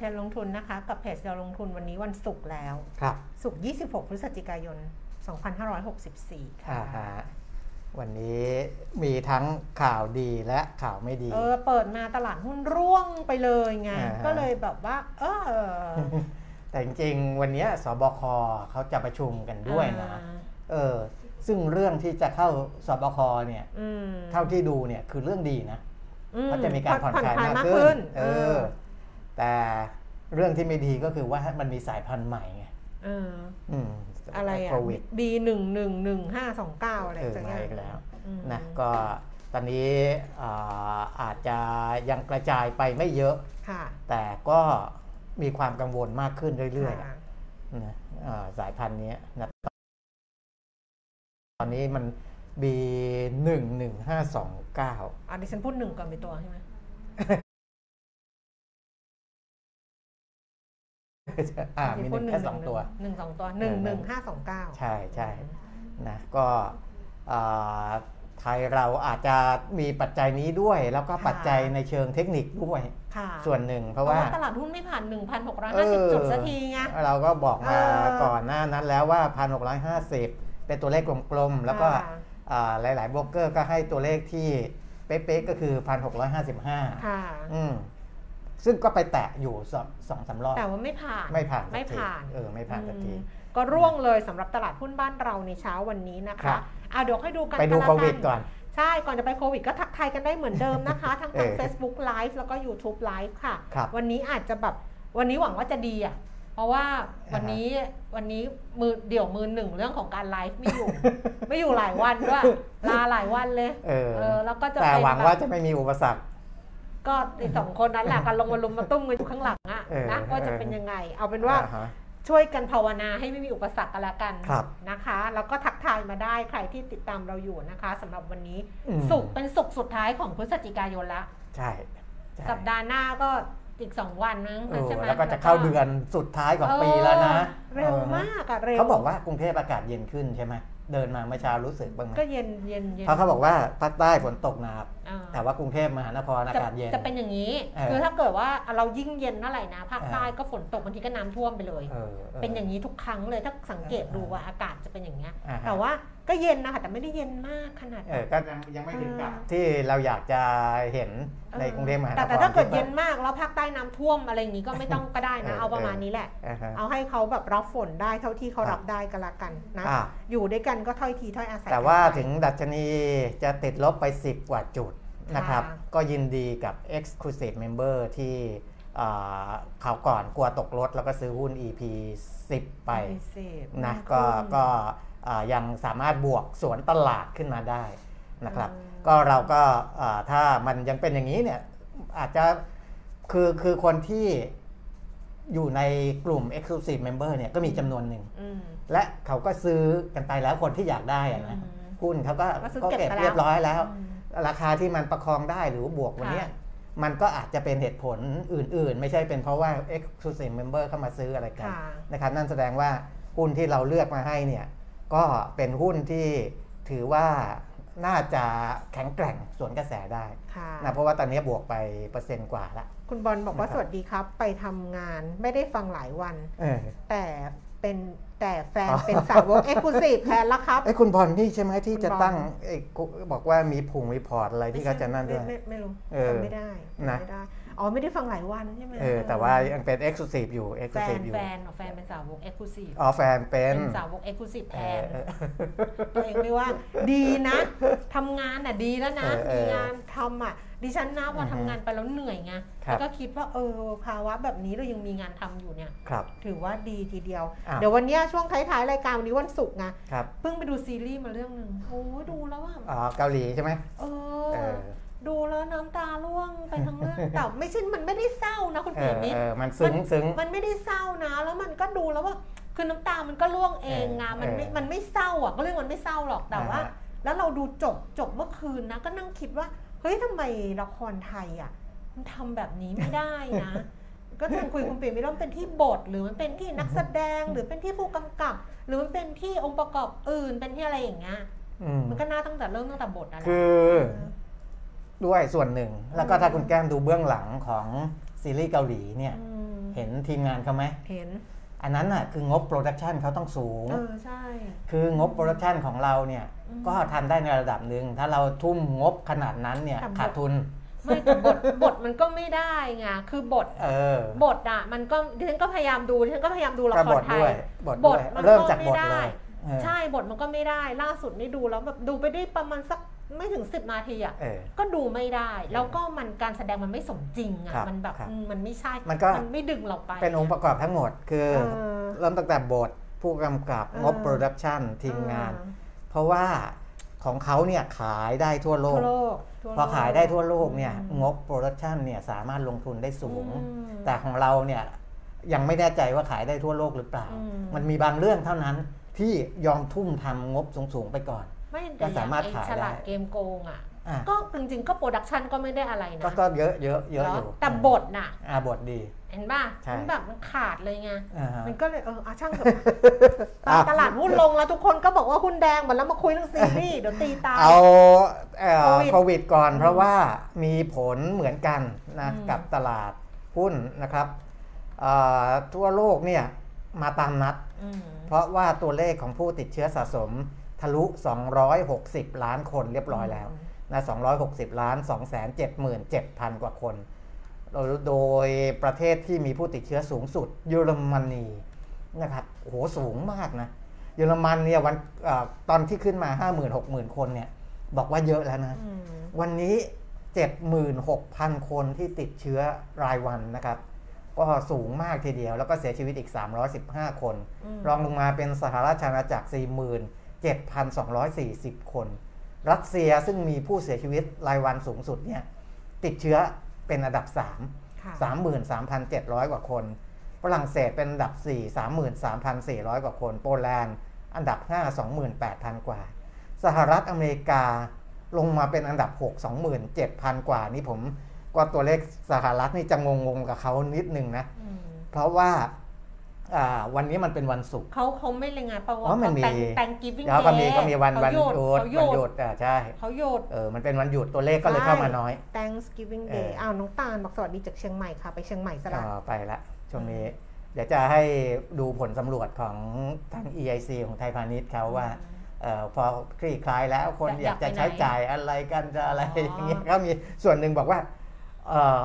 ครับอัปเดตเทรนด์ลงทุนนะคะ กับเพจเราลงทุนวันนี้วันศุกร์แล้ว ครับ ศุกร์26 พฤศจิกายน 2564 ค่ะ อ่าฮะวันนี้มีทั้งข่าวดีและข่าวไม่ดี เออ เปิดมาตลาดหุ้นร่วงไปเลยไง อ่าฮะ ก็เลยแบบว่า เออแต่จริงๆ วันนี้สบคเขาจะประชุมกันด้วยนะ อ่าเออ ซึ่งเรื่องที่จะเข้าสบคเนี่ย อืมเท่าที่ดูเนี่ยคือเรื่องดีนะ อืเขาจะมีการผ่อนคลายมากขึ้น เออ แต่เรื่องที่ไม่ดีก็คือว่ามันมีสายพันธุ์ใหม่ไงเอออืมอะไรอะโควิด B หนึ่งหนึ่งหนึ่งห้าสองเก้าอะไรเออสักอมาย่างอีกแล้วอืมนะก็ตอนนี้อ่าอาจจะยังกระจายไปไม่เยอะค่ะแต่ก็มีความกังวลมากขึ้นเรื่อยๆค่ะนะอ่าสายพันธุ์นี้นะตอนนี้มัน B หนึ่งหนึ่งห้าสองเก้าอันนี้ฉันพูดหนึ่งก่อนไปตัวใช่ไหม อ่ามีหนึ่งแค่สองตัวหนึ่งสองตัวหนึ่งหนึ่งห้าสองเก้าใช่ใช่นะก็อ่าไทยเราอาจจะมีปัจจัยนี้ด้วย แล้วก็ปัจจัยในเชิงเทคนิคด้วยค่ะส่วนหนึ่งเพเพราะราะว่าว่าตลาดหุ้นไม่ผ่าน 1,650 จุดสักทีไงเราก็บอกมาเออก่อนหน้านั้นแล้วว่า 1,650 เป็นตัวเลขกลมๆ แล้วก็ค่ะอ่าหลายๆโบรกเกอร์ก็ให้ตัวเลขที่เป๊ะๆก็คือ 1,655ค่ะอืม ซึ่งก็ไปแตะอยู่สองสองสามรอบแต่ว่าไม่ผ่านไม่ผ่านสักไม่ทีผ่านเออไม่ผ่านสักทีอืมก็ร่วงเลยสำหรับตลาดหุ้นบ้านเราในเช้าวันนี้นะครัคะบเอาเดี๋ยวให้ดูกันไปดูละโควิดก่อนใช่ ก่อนจะไปโควิดก็ทักทายกันได้เหมือนเดิมนะคะ ทั้งทางเออ Facebook Live แล้วก็ YouTube Live ค่ะครับวันนี้อาจจะแบบ วันนี้หวังว่าจะดีอะ เพราะว่าวันนี้วันนี้มือเดี่ยวมือหนึ่งเรื่องของการไลฟ์ไม่อยู่ ไม่อยู่หลายวันด้วย ลาหลายวันเลย เออ แล้วก็จะแต่เป็นหวังแบบว่าจะไม่มีอุปสรรค ก็ไอ้สองคนนั้นแหละกันลงมาลุมมาตุ้มกันอยู่ข้างหลังอะเออนะว่าจะเป็นยังไง เอาเป็นว่าอ่ฮะช่วยกันภาวนาให้ไม่มีอุปสรรคกันละกันครับนะคะ แล้วก็ทักทายมาได้ใครที่ติดตามเราอยู่นะคะสำหรับวันนี้อืมสุกร์เป็นสุกร์สุดท้ายของพฤศจิกายนละใช่ใช่ สัปดาห์หน้าก็อีกสองวันนึงเออใช่ไหมแล้วก็จะเข้าเดือนสุดท้ายของปีแล้วนะเออเร็วมากอะเร็วเขาบอกว่ากรุงเทพอากาศเย็นขึ้นใช่ไหม เดินมาเมื่อเช้ารู้สึกบ้างไหมก็เย็นเย็นเย็นเพราะเขาบอกว่าภาคใต้ฝนตกหนักอ่าแต่ว่ากรุงเทพมหานครอาจะกาศเย็นจะเป็นอย่างนี้เออคือถ้าเกิดว่าเรายิ่งเย็นเท่าไหร่นะภาคเออใต้ก็ฝนตกบางทีก็น้ำท่วมไปเลยเออออเป็นอย่างนี้ทุกครั้งเลยถ้าสังเกตดูเออว่าอากาศจะเป็นอย่างเงี้ยอ่าฮะแต่ว่า ก็เย็นนะคะแต่ไม่ได้เย็นมากขนาดเออก็ยังยังไม่ถึงกับเออที่เราอยากจะเห็นในกรุงเทพมหานครแต่แต่ถ้าเกิดที่เย็นมากแล้วภาคใต้น้ำท่วมอะไรอย่างนี้ก็ไม่ต้องก็ได้นะ เออเอาประมาณนี้แหละอ่าฮะเอาให้เขาแบบรับฝนได้เท่าที่เขาครับรับได้ก็แล้วกันนะอ่าอยู่ด้วยกันก็ถ้อยทีถ้อยอาศัยแต่ว่ากันไปถึงดัชนีจะติดลบไป 10 กว่าจุดนะครับค่ะก็ยินดีกับ Exclusive Member ที่อ่าข่าวก่อนกลัวตกรถแล้วก็ซื้อหุ้น EP 10 ไปพิเศษนะมากก็ขึ้นก็อ่า ยังสามารถบวกสวนตลาดขึ้นมาได้นะครับอืมก็เราก็อ่าถ้ามันยังเป็นอย่างนี้เนี่ยอาจจะคือคือคนที่อยู่ในกลุ่ม Exclusive Member เนี่ยก็มีจำนวนหนึ่งอืมและเขาก็ซื้อกันไปแล้วคนที่อยากได้อะนะอืมหุ้นเขาก็ก็ซื้อก็เก็เก็บบไปแล้วเรียบร้อยแล้วอืมราคาที่มันประคองได้หรือบวกวันเนี้ยค่ะมันก็อาจจะเป็นเหตุผลอื่น ๆ ไม่ใช่เป็นเพราะว่า Exclusive Member เข้ามาซื้ออะไรกันค่ะนะครับนั่นแสดงว่าหุ้นที่เราเลือกมาให้เนี่ย ก็เป็นหุ้นที่ถือว่าน่าจะแข็งแกร่งสวนกระแสได้ค่ะนะเพราะว่าตอนนี้บวกไปเปอร์เซ็นต์กว่าละ คุณบอลบอกว่านะครับสวัสดีครับ ไปทำงานไม่ได้ฟังหลายวันเออแต่เป็นแต่แฟนอ๋อเป็นสาวก Exclusive แทนแล้วครับไอ้ยคุณพรนี่ใช่ไหมที่คุณจะบอลตั้งไอ้กุบอกว่ามีผง report อะไรที่เขาจะนั่นด้วยไม่ไม่ไม่รู้เออจำไม่ได้นะจำไม่ได้ อ๋อไม่ได้ฟังหลายวันใช่ไหมเออแต่ว่ายังเป็น Exclusive อยู่แฟ Exclusive นอยู่แฟนอ๋อแฟนเป็นสาวกเอ็กซ์คลูซีฟอ๋อแฟนเป็น เป็นสาวกเอ็กซ์คลูซีฟแทเอนอเออตัวเองไม่ว่าดีนะทำงานน่ะดีแล้วนะเออเออมีงานทำอะ ดิฉันนะพอออฮึทำงานไปแล้วเหนื่อยไงครับ แล้วก็คิดว่าเออภาวะแบบนี้เรายังมีงานทำอยู่เนี่ย ครับ ถือว่าดีทีเดียวอ้าวเดี๋ยววันเนี้ยช่วงท้ายๆรายการวันนี้วันศุกร์ไงครับเพิ่งไปดูซีรีส์มาเรื่องหนึ่งโอ้ยดูแล้วว่าอ๋อเกาหลีใช่ไหมเอเอออ ดูแล้วน้ำตาร่วงไปทั้งเรื่องแต่ไม่ใช่มันไม่ได้เศร้านะคุณเอปีอมิตเออมันซึ้งซึ้งมันไม่ได้เศร้านะ แล้วมันก็ดูแล้วว่าคือน้ำตามันก็ร่วงเองไงมันไม่เออมันไม่เศร้าอะก็เรื่องมันไม่เศร้าหรอกแต่ว่าอ่าฮะแล้วเราดูจบจบเมื่อคืนนะ ก็นั่งคิดว่าเฮ้ยทำไมละครไทยอะมันทำแบบนี้ไม่ได้นะ ก็ทางคุยคุณปีไม่ต้องเป็นที่บท หรือมันเป็นที่นักแสดงหรือเป็นที่ผู้กำกับ หรือมันเป็นที่องค์ประกอบอื่นเป็นที่อะไรอย่างเงี้ยอืมมันก็น่าตั้งแต่เริ่มตั้งแต่บทนั่นแหละคือ ด้วยส่วนหนึ่ง แล้วก็ถ้าคุณแก้มดูเบื้องหลังของซีรีส์เกาหลีเนี่ยมเห็นทีมงานเขาไหมเห็น อันนั้นน่ะคืองบ production เขาต้องสูง เออใช่ คืองบ production ของเราเนี่ยอืมก็ทำได้ในระดับหนึ่ง ถ้าเราทุ่มงบขนาดนั้นเนี่ยแต่บทขาดทุนไม่แต่บทบทมันก็ไม่ได้ไงคือบทเออบทอะมันก็ดิฉันก็พยายามดูดิฉันก็พยายามดูละก็คบรทไทด้วยยบทบด้วทยมันเริ่มก็จากบไม่ทได้เลยเออใช่บทมันก็ไม่ได้ ล่าสุดนี่ดูแล้วแบบดูไปได้ประมาณสัก ไม่ถึงสิบนาทีอะเออ ก็ดูไม่ได้ แล้วก็มันการแสดงมันไม่สมจริงอะครับมันแบบครับอืมมันไม่ใช่มันก็ไม่ดึงเราไปเป็นองค์ประกอบทั้งหมด คือเออ เริ่มตั้งแต่บทผู้กำกับเออ งบโปรดักชันทีมงานเออเพราะว่าของเขาเนี่ยขายได้ทั่วโลทั่กวโลกทั่วพอขายได้ทั่วโลกเนี่ยอืม งบโปรดักชันเนี่ยสามารถลงทุนได้สูง อืม แต่ของเราเนี่ยยังไม่แน่ใจว่าขายได้ทั่วโลกหรือเปล่า อืม มันมีบางเรื่องเท่านั้นที่ยอมทุ่มทำงบสูง ๆ ไปก่อน ไม่ก็แต่อย่าสางมารถไอ้ขายฉลาดได้เกมโกงอะอะก็จริงๆก็โปรดักชันก็ไม่ได้อะไรนะก็ก็เยอะเยอะเยอะเหรออยู่แต่บทน่ะอ่าบทดีเห็นป่ะใช่มันแบบมันขาดเลยไงอ่าฮะมันก็เลยเอออะช่างเถอะอะตลาดหุ้นลงแล้วทุกคนก็บอกว่าหุ้นแดงหมดแล้วมาคุยเรื่องซีรีส์เดี๋ยวตีตายเอาเอ่อโควิดโควิดก่อนอืมเพราะว่ามีผลเหมือนกันนะอืมกับตลาดหุ้นนะครับเอ่อทั่วโลกเนี่ยมาตามนัดอืมเพราะว่าตัวเลขของผู้ติดเชื้อสะสม ทะลุ 260 ล้านคนเรียบร้อยแล้วนะ260 ล้าน 277,000 กว่าคน โดยประเทศที่มีผู้ติดเชื้อสูงสุด เยอรมนีนะครับโอ้โหสูงมากนะ เยอรมันเนี่ยวันเออตอนที่ขึ้นมา 50,000 60,000 คนเนี่ยบอกว่าเยอะแล้วนะอืมวันนี้ 76,000 คนที่ติดเชื้อรายวันนะครับ ก็สูงมากทีเดียว แล้วก็เสียชีวิตอีก 315 คนมรองลงมาเป็นสหราชอาณาจักร 47,240 คน รัสเซียซึ่งมีผู้เสียชีวิตรายวันสูงสุดเนี่ยติดเชื้อเป็นอันดับ3ค่ะ33,700 กว่าคน ฝรั่งเศสเป็นอันดับ 4 33,400 กว่าคน โปแลนด์อันดับ 5 28,000 กว่า สหรัฐอเมริกาลงมาเป็นอันดับ 6 27,000 กว่านี่ผมก็ตัวเลขสหรัฐนี่จะงงๆกับเขานิดนึงนะอืมเพราะว่าอ่า วันนี้มันเป็นวันศุกร์เขาเขาไม่เลยไงเพราะอ๋ว่าอมันมีแต่งแต่งกิฟวิ่งแล้วก็มีก็มีวันวันเขาหหยุยุดดเขาหวันยุหยุดดอ่าใช่เขาหยุดเออมันเป็นวันหยุดตัวเลขก็เลยเข้ามาน้อย Thanksgiving เอ Day ออ้าวน้องตาลบอกสวัสดีจากเชียงใหม่ค่ะ ไปเชียงใหม่ซะละอ่าไปละช่วงนี้ เดี๋ยวจะให้ดูผลสำรวจของทาง EIC ของไทยพาณิชย์เขาว่าเออพอคลี่คลายแล้วคนอยากจะใช้จ่ายอะไรกันจะอะไรอย่างเงี้ยก็มีส่วนหนึ่งบอกว่าเออ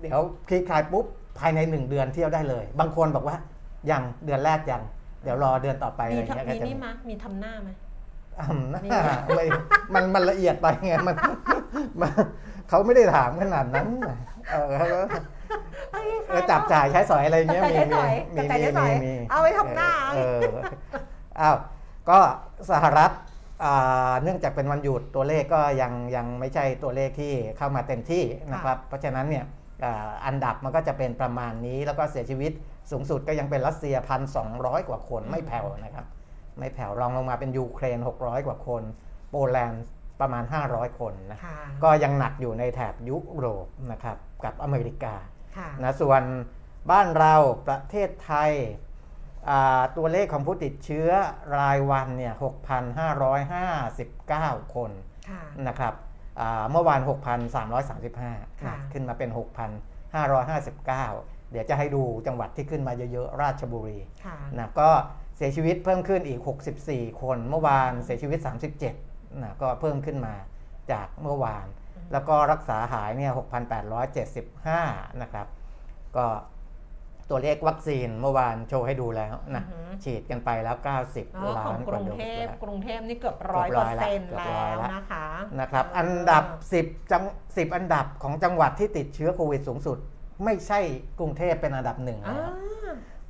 เดี๋ยวคลี่คลายปุ๊บภายในหนึ่งเดือนเที่ยวได้เลย บางคนบอกว่า ยังเดือนแรกยัง เดี๋ยวรอเดือนต่อไปอะไรมีเงี้ยทำก็มีจะ นี่มะมีทำหน้าไหม อ่ำหน้ามีไม่มันมันละเอียดไปไงมันมันเขาไม่ได้ถามขนาดนั้นน่ะเออเขาก็เออจับจ่ายใช้สอยอะไรจับเงี้ยจ่ายมีใช้สอยมีจับจ่ายใช้สอยมีเอาไว้ทำหน้าเอออ้าวก็สหรัฐอ่าเนื่องจากเป็นวันหยุดตัวเลขก็ยังยังไม่ใช่ตัวเลขที่เข้ามาเต็มที่นะครับ เพราะฉะนั้นเนี่ยอ่าอันดับมันก็จะเป็นประมาณนี้แล้วก็เสียชีวิต สูงสุดก็ยังเป็นรัสเซียพันสองกว่าคนไม่แผ่วนะครับ ไม่แผ่วรองลงมาเป็นยูเครน 600 กว่าคน โปแลนด์ประมาณ 500 คนนะค่ะก็ยังหนักอยู่ในแถบยุโรปนะครับกับอเมริกาค่ะนะส่วนบ้านเราประเทศไทยอ่าตัวเลขของผู้ติดเชื้อรายวันเนี่ย 6,559 คนค่ะนะครับอ่าเมื่อวาน 6,335ค่ะนะขึ้นมาเป็น 6,559 เดี๋ยวจะให้ดูจังหวัดที่ขึ้นมาเยอะๆ ราชบุรีค่ะนะก็เสียชีวิตเพิ่มขึ้นอีก 64 คนเมื่อวานเสียชีวิต 37นะก็เพิ่มขึ้นมาจากเมื่อวานอืมแล้วก็รักษาหายเนี่ย 6,875 นะครับ ก็ตัวเลขวัคซีนเมื่อวานโชว์ให้ดูแล้วนะอือหือฉีดกันไปแล้วอ๋อ90 ล้าของนกกรุว่างโดสเทพแล้วกรุงเทพนี่เกือบเกืร้ออยบเปร้ออยร์ละเซ็นต์เกือบแล้ร้อยวละนะคะนะครับเอันดับ 10จัง10 อันดับของจังหวัดที่ติดเชื้อโควิดสูงสุด ไม่ใช่กรุงเทพเป็นอันดับหนึ่งอ่าแล้ว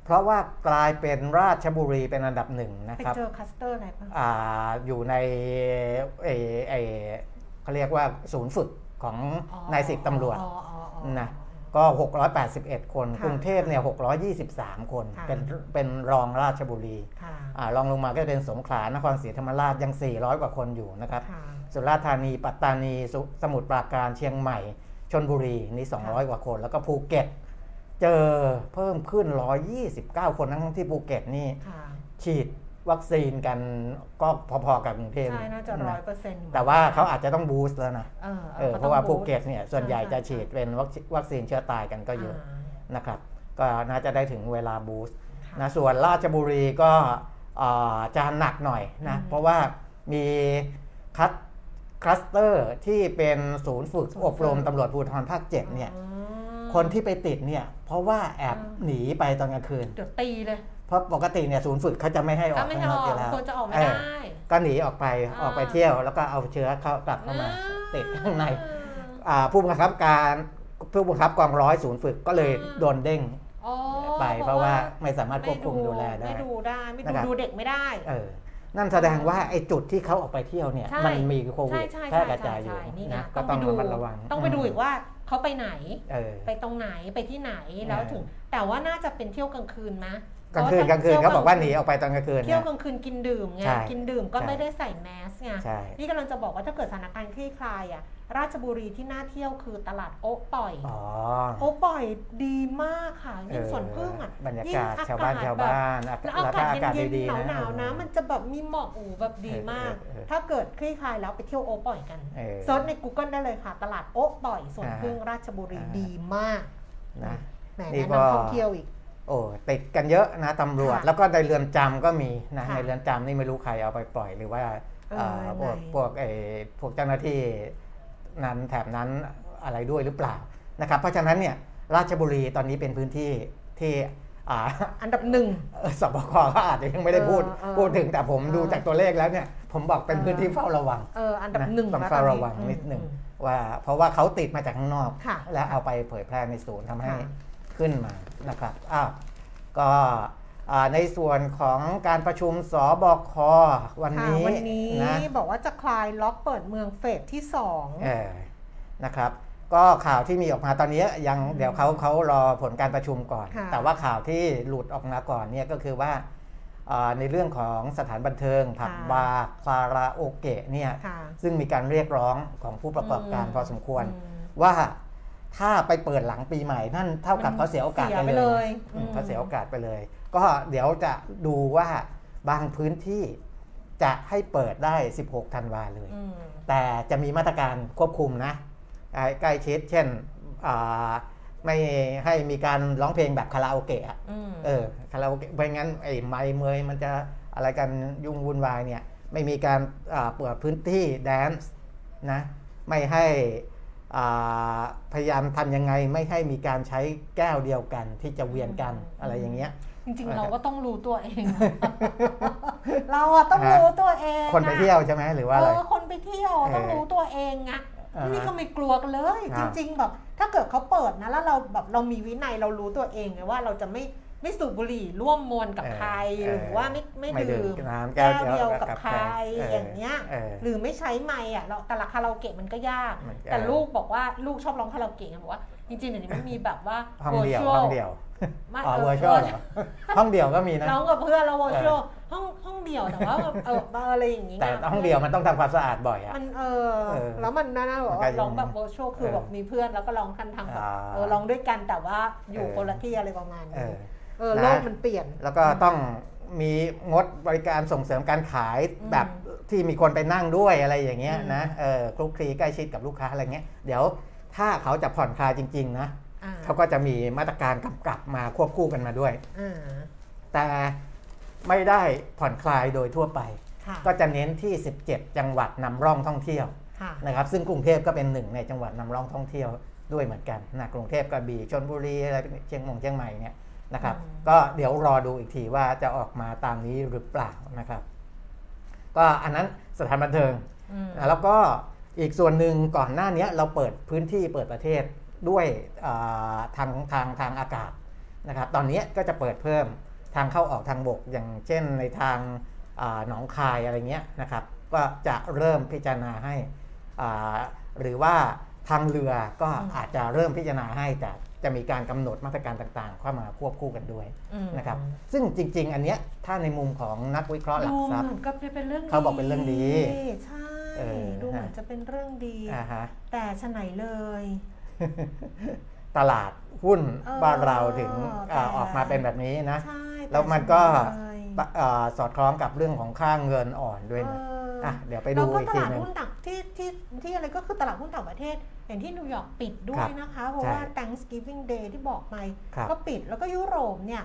เพราะว่ากลายเป็นราชบุรีเป็นอันดับหนึ่งนะไปครับเจอคัสเตอร์อะไรบ้างอ่าอยู่ในเอเอเขาเรียกว่าศูนย์ฝึกของอ๋อนายสิบตำรวจอ๋ออ๋ออ๋อนะก็ 681 คนค่ะกรุงเทพเนี่ย 623 คนค่ะเป็นเป็นรองราชบุรีค่ะอ่ารองลงมาก็จะเป็นสงขลา นครศรีธรรมราชยัง 400 กว่าคนอยู่นะครับค่ะสุราษฎร์ธานี ปัตตานีสสมุทรปราการ เชียงใหม่ ชนบุรีนี่ 200 กว่าคน แล้วก็ภูเก็ต เจอเพิ่มขึ้น 129 คนทั้งที่ภูเก็ตนี่ค่ะฉีดวัคซีนกันก็พอๆกับกรุงเทพใช่น่าจะร้อยเปอร์เซ็นต์แต่ว่าเขาอาจจะต้อง boost แล้วนะเออเออเพราะว่าภูเก็ตเนี่ยส่วนใหญ่จะฉีดเป็นวัคซีนวัคซีนเชื้อตายกันก็เยอะนะครับ ก็น่าจะได้ถึงเวลา boost ค่ะนะส่วนราชบุรีก็อ่าจะหนักหน่อยนะอืมเพราะว่ามีคัส คลัสเตอร์ที่เป็นศูนย์ฝึกศูนย์ฝึกอบรมตำรวจภูธรภาคเจ็ดเนี่ยอืมคนที่ไปติดเนี่ย เพราะว่าแอบอืมหนีไปตอนกลางคืนเดี๋ยวตีเลยเพราะปกติเนี่ยศูนย์ฝึกเขาจะไม่ให้ออถ้ากไม่ให้ข้างนออกอกอยู่แล้วควรจะออกไม่เอได้อก็หนีออกไปอ่าออกไปเที่ยว แล้วก็เอาเชื้อเข้ากลับเข้ามาอ่ติดข้างในอ่าผู้บังคับการผู้บังคับกองร้อยศูนย์ฝึกก็เลยโดนเด้งอ๋อไปเพราะว่าไม่สามารถควบคุมดูแลได้ไม่ดูได้ไม่นะดูครับดูเด็กไม่ได้เออ นั่นแสดงว่าไอ้จุดที่เขาออกไปเที่ยวเนี่ยใช่มันมีโควิใช่ดใช่แพร่ใช่กระจายอยู่ใช่นี่ไงนะก็ต้องต้ไปองดูระมัดระวัง ต้องไปดูอีกว่าเขาไปไหนเออไปตรงไหนไปที่ไหนแล้วเออถึง แต่ว่าน่าจะเป็นเที่ยวกลางคืนนะ กลางคืนกลางคืนเขาบอกว่าหนีออกไปตอนกลางคืนเที่ยวนะกลางคืนกินดื่มไงใช่กินดื่มก็ใช่ไม่ได้ใส่แมสไงใช่นี่กำลังจะบอกว่าถ้าเกิดสถานการณ์คลี่คลายอะราชบุรีที่น่าเที่ยวคือตลาดโอ๊ะปล่อยอ๋อโอ๊ะปล่อยดีมากค่ะยิ่งสวนพึ่งอะบรรยายิ่งกาศอชาวบ้านกศชาวแบบบ้านแล้วแล้วอาถ้ากาศอากาศเย็นดีๆๆหนาวๆนะมันจะแบบมีหมอกอูแบบดีมากเออเออเออถ้าเกิดคลี่คลายแล้วไปเที่ยวโอ๊ะปล่อยกันเออเซิร์ชใน Google ได้เลยค่ะ ตลาดโอ๊ะปล่อยสวนอ่าพึ่งราชบุรีอ่าดีมากนะแหมนี่แนะก็นำท่องเที่ยวอีก โอ้ติดกันเยอะนะตำรวจค่ะแล้วก็ในเรือนจำก็มีนะค่ะในเรือนจำนี่ไม่รู้ใครเอาไปปล่อยหรือว่าเออเอ่อพวกไหนพวกไอ้พวกเจ้าหน้าที่นั้นแถบนั้นอะไรด้วยหรือเปล่านะครับเพราะฉะนั้นเนี่ยราชบุรีตอนนี้เป็นพื้นที่ที่อ่าอันดับหนึ่งเอ่อสบคก็อาจจะยังไม่ได้พูดเออเออพูดถึงแต่ผมเออดูจากตัวเลขแล้วเนี่ย ผมบอกเป็นเออพื้นที่เฝ้าระวังเอออันดับนะหนึ่งต้องแล้วเฝ้าตอนระวังอืมนิดหนึ่งอืมว่าเพราะว่าเขาติดมาจากข้างนอกค่ะแล้วเอาไปเผยแพร่ในศูนย์ทำให้ค่ะ ขึ้นมานะครับอ้าวก็อ่าในส่วนของการประชุมสบควันค่ะนี้วันนี้นะบอกว่าจะคลายล็อกเปิดเมืองเฟสที่สองเออนะครับ ก็ข่าวที่มีออกมาตอนนี้ยังเดี๋ยวเขาเขารอผลการประชุมก่อนค่ะแต่ว่าข่าวที่หลุดออกมาก่อนเนี่ยก็คือว่าอ่าในเรื่องของสถานบันเทิงผับบาร์คาราโอเกะเนี่ยค่ะซึ่งมีการเรียกร้องของผู้ประกอบการอืมพอสมควรอืมว่า ถ้าไปเปิดหลังปีใหม่นั่นเท่ากับมันเขาเสียโอกาสเสียไปไปเลเลยยนะอืมอืมเขาเสียโอกาสไปเลย ก็เดี๋ยวจะดูว่าบางพื้นที่จะให้เปิดได้ 16 ธันวาเลยอืมแต่จะมีมาตรการควบคุมนะใกล้ใกล้ชิดเช่นอ่าไม่ให้มีการร้องเพลงแบบคาราโอเกะอะอืมเออคาราโอเกะไม่งั้นไอ้ไมค์เมยมันจะอะไรกันยุ่งวุ่นวายเนี่ย ไม่มีการอ่าเปิดพื้นที่แดนซ์นะ ไม่ให้อ่า พยายามทำยังไงไม่ให้มีการใช้แก้วเดียวกันที่จะเวียนกันอืมอะไรอย่างเงี้ยจริงเอๆอเราก็ต้องรู้ตัวเอง เราอะต้องฮะรู้ตัวเองคนไปเที่ยวใช่ไหมหรือว่าเออะไรอคนไปเที่ยวต้องเออรู้ตัวเองไงอ่าฮะนี่ก็ไม่กลัวกันเลยจอ่าริง ๆ แบบ ถ้าเกิดเขาเปิดนะแล้วเราแบบเรามีวินัยเรารู้ตัวเองไงว่าเราจะไม่ ไม่สูบบุหรี่ร่วมมวลกับเออใครเออหรือว่าไม่ไม่ไม่ดื่ดื่มมน้ำแก้แก้ววเดีเดียยววกักับบใครเอออย่างเงี้ยเออหรือไม่ใช้ไมค์อะเราแต่ละคาราโอเกะมันก็ยากมันแต่เออลูกบอกว่าลูกชอบร้องคาราโอเกะไงบอกว่าจริงๆเดี๋ยวนี้มันมีแบบว่าห้องเดียว virtual ห้องเดียวไม่อ๋อเออเวอร์ชวลเหรอห้องเดียวก็มีนะร้องกับเพื่อนแล้ว virtual เออห้องห้องเดียวแต่ว่าแบบเอออะไรอย่างงี้แต่ห้องเดียวมันต้องทำความสะอาดบ่อยอะมันเออเออแล้วมันน่าๆบอกมันก็ว่ายังร้องแบบ virtual คือเออแบบมีเพื่อนแล้วก็ร้องกันทางแบบอ่าเออร้องด้วยกันแต่ว่าอยู่เออคนละที่อะไรประมาณเอนี้อเออนะ โลกมันเปลี่ยน แล้วก็ต้องมีงดบริการส่งเสริมการขายอืมแบบที่มีคนไปนั่งด้วยอะไรอย่างเงี้ยอืมนะเออคลุกคลีใกล้ชิดกับลูกค้าอะไรเงี้ยเดี๋ยวถ้าเขาจะผ่อนคลายจริง ๆ นะอ่าเขาก็จะมีมาตรการกำกับมาควบคู่กันมาด้วยอ่าแต่ไม่ได้ผ่อนคลายโดยทั่วไปค่ะก็จะเน้นที่ 17 จังหวัดนำร่องท่องเที่ยวค่ะนะครับ ซึ่งกรุงเทพก็เป็นหนึ่งในจังหวัดนำร่องท่องเที่ยวด้วยเหมือนกันนะกรุงเทพกระบี่ชลบุรีอะไรเชียงมงเชียงใหม่เนี่ย นะครับอืมก็เดี๋ยวรอดูอีกทีว่าจะออกมาตามนี้หรือเปล่านะครับ ก็อันนั้นสถานบันเทิงอืมนะแล้วก็อีกส่วนหนึ่งก่อนหน้านี้เราเปิดพื้นที่เปิดประเทศด้วยอ่าทางทางทางอากาศนะครับ ตอนนี้ก็จะเปิดเพิ่มทางเข้าออกทางบก อย่างเช่นในทางอาหนองคายอะไรเงี้ยนะครับ ก็จะเริ่มพิจารณาให้อ่าหรือว่าทางเรือก็อืมอาจจะเริ่มพิจารณาให้แต่ จะมีการกำหนดมาตรการต่างๆ เข้ามาควบคู่กันด้วยอืมนะครับซึ่งจริง ๆ อันเนี้ยถ้าในมุมของนักวิเคราะห์หลัดูกทรัพเหย์มือนกับจะเป็นเรื่องดีเขาบอกเป็นเรื่องดีใช่เออดูเหมือนฮะจะเป็นเรื่องดีอ่าฮะแต่ฉะไหนเลย ตลาดหุ้นเออบ้านเราถึงแต่อ่าออกมาเป็นแบบนี้นะใช่ต่แล้วมันก็ฉะไหนเลยปะอ่าสอดคล้องกับเรื่องของค่าเงินอ่อนด้วยนะเออออะเดี๋ยวไปดูแล้วก็อีกตทีลาดหนึงหุ้นต่างที่ที่ที่อะไรก็คือตลาดหุ้นต่างประเทศ อย่างที่นิวยอร์กปิดด้วครัยบนะคะ เพราะใช่ว่า Thanksgiving Day ที่บอกไปครับก็ปิดแล้วก็ยุโรปเนี่ย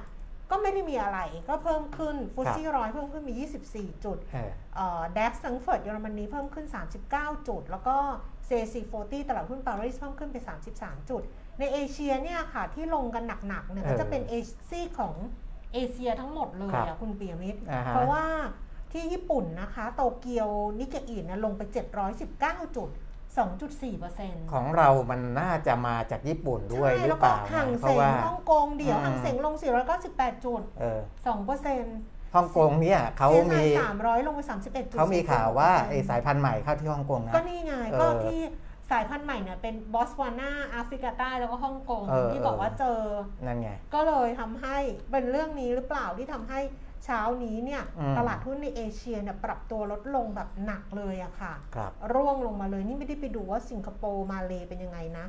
ก็ไม่ได้มีอะไรก็เพิ่มขึ้น FTSE ร้อยเพิ่มขึ้นมี 24 จุดเออเอ่อ DAX แฟรงก์เฟิร์ตเยอรมนีเพิ่มขึ้น 39 จุด แล้วก็ CAC 40ตลาดหุ้นปารีสเพิ่มขึ้นไป 33 จุด ในเอเชียเนี่ยค่ะที่ลงกันหนักๆเนี่ยก็จะเป็นเอซีกของเอเชียทั้งหมดเลยครัอะบคุณปียมิตรอ่าฮะเพราะว่า ที่ญี่ปุ่นนะคะ โตเกียวนิกเคอิเนี่ยลงไป 719 จุด 2.4%ของเรามันน่าจะมาจากญี่ปุ่นด้วยใช่หรืแล้อวเปก็ล่าห่างนะเพเสราะงว่าฮ่องกงเดี๋ยวอืมห่างเสงลง 498 จุดเออ2%ฮ่องกงเนี่ยเขามีสามร้อยลงไป31จุดเขามีข่าวว่าไอสายพันธุ์ใหม่เข้าที่ฮ่องกงนะก็นี่ไงเออก็ที่สายพันธุ์ใหม่เนี่ยเป็นบอสวานาแอฟริกาใต้แล้วก็ฮ่องกงเออที่บอกว่าเจอนั่นไงก็เลยทำให้เป็นเรื่องนี้หรือเปล่าที่ทำให้ เช้านี้เนี่ยอืมตลาดหุ้นในเอเชียเนี่ยปรับตัวลดลงแบบหนักเลยอะค่ะครับร่วงลงมาเลยนี่ไม่ได้ไปดูว่าสิงคโปร์มาเลเป็นยังไงนะ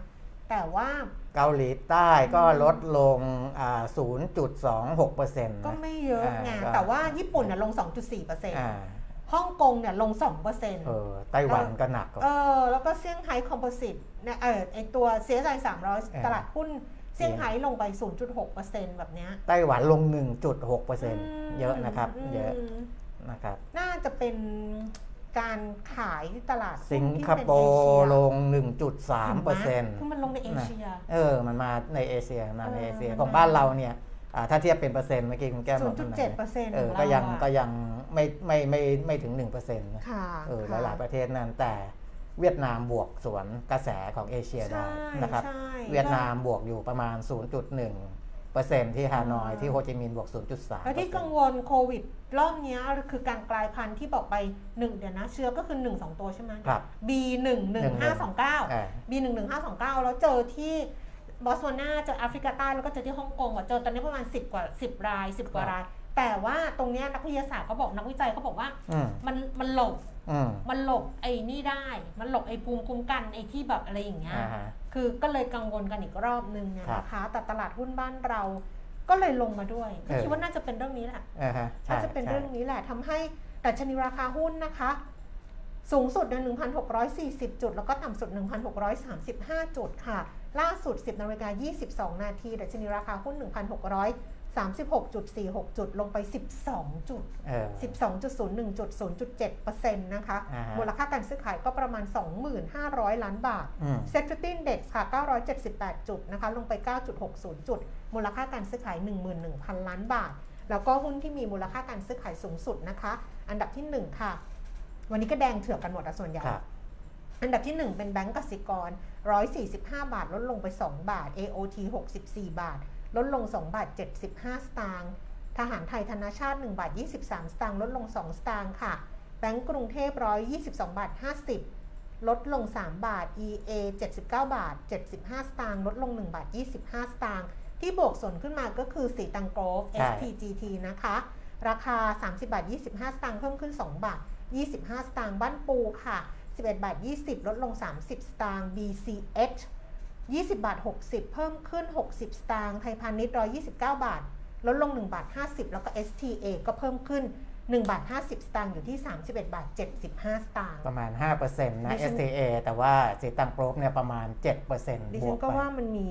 แต่ว่าเกาหลีใต้ก็ลดลงอ่า0.26%นะก็ไม่เยอะไงอ่าก็แต่ว่าญี่ปุ่นเนี่ยลง 2.4%อ่าฮ่องกงเนี่ยลง 2%เออไต้หวันก็หนักกว่าเออแล้วก็เซี่ยงไฮ้คอมโพสิตเนี่ยเออไอตัว CSI 300ตลาดหุ้น เซี่ยงไฮ้ลงไป 0.6%แบบเนี้ยไต้หวันลง 1.6%มเยอะนะครับมเยอะนะครับ น่าจะเป็นการขายที่ตลาดหุ้นสิงที่คเป็นโปเอเชียร์ลงเห็น1.3ไหเปอร์เซ็นต์คือมันลงในเอเชีย เออ มันมาในเอเชียมาในเออเอเชียมันของมาบ้านเราเนี่ยอ่าถ้าเทียบเป็นเปอร์เซ็นต์เมื่อกี้คุณแก้มบอก0.7เปอร์เซ็นต์เออของก็เรายังอะก็ยังไม่ไม่ไม่ไม่ถึง1%นะค่ะเออหค่ะลายๆประเทศนั้นแต่ เวียดนามบวกสวนกระแสของเอเชียได้ใช่นะครับใช่เวียดนามบวกอยู่ประมาณ 0.1เปอร์เซ็นต์ที่ฮานอยอ่าที่โฮจิมินห์บวก 0.3แล้วที่กังวลโควิดรอบเนี้ยคือการกลายพันธุ์ที่บอกไปหนึ่งเดี๋ยวนะ เชื้อก็คือ 1 2 ตัวใช่ไหมครับ B 1 1 5 2 9อ่า B 1 1 5 2 9 แล้วเจอที่บอสวานาเจอแอฟริกาใต้แล้วก็เจอที่ฮ่องกงอะเจอตอนนี้ประมาณ 10 กว่า 10 ราย 10 กว่าครับราย แต่ว่าตรงเนี้ยนักวิทยาศาสตร์เขาบอกนักวิจัยเขาบอกว่าอืมมันมันหลบอื มมันหลบไอ้นี่ได้ มันหลบไอ้ภูมิคุ้มกันไอ้ที่แบบอะไรอย่างเงี้ยอ่าฮะคือก็เลยกังวลกันอีกรอบนึงเนี่ยครับนะคะ แต่ตลาดหุ้นบ้านเราก็เลยลงมาด้วย ก็เออคิดว่าน่าจะเป็นเรื่องนี้แหละอ่าฮะใช่น่าจะเป็นใช่เรื่องนี้แหละทำให้แต่ชนิดราคาหุ้นนะคะ สูงสุดเนี่ย1,640 จุด แล้วก็ต่ำสุด 1,635 จุดค่ะ ล่าสุด 10นาฬิกา22 นาทีดัชนีราคาหุ้น 1,636.46 จุดลงไป 12 จุดเออ12.01 จุด 0.7%นะคะอ่าฮะมูลค่าการซื้อขายก็ประมาณ 2,500 ล้านบาทอืม SET Fifty Index ค่ะ 978 จุดนะคะ ลงไป 9.60 จุด มูลค่าการซื้อขาย 11,000 ล้านบาท แล้วก็หุ้นที่มีมูลค่าการซื้อขายสูงสุดนะคะ อันดับที่ 1 ค่ะ วันนี้ก็แดงเถือกกันหมดอะส่วนใหญ่ครับอันดับที่ 1 เป็นแบงก์กสิกร 145 บาท ลดลงไป 2 บาท AOT 64 บาท ลดลง 2 บาท 75 สตางค์ทหารไทยธนาชาติ 1 บาท 23 สตางค์ลดลง 2 สตางค์ค่ะ แบงก์กรุงเทพ122 บาท 50 ลดลง 3 บาท EA 79 บาท 75 สตางค์ลดลง 1 บาท 25 สตางค์ที่บวกส่วนขึ้นมาก็คือสีตังโกรฟใช่ STGT นะคะ ราคา 30 บาท 25 สตางค์เพิ่มขึ้น 2 บาท 25 สตางค์บ้านปูค่ะ 11 บาท 20 ลดลง 30 สตางค์ BCH 20 บาท 60 เพิ่มขึ้น 60 สตางค์ไทยพาณิชย์ 129 บาท ลดลง 1 บาท 50 แล้วก็ STA ก็เพิ่มขึ้น 1 บาท 50 สตางค์อยู่ที่ 31 บาท 75 สตางค์ประมาณ 5%นะดิฉัน STA แต่ว่าสีตังโปรบเนี่ยประมาณ7%ดิบฉัวนกก็ไปว่ามันมี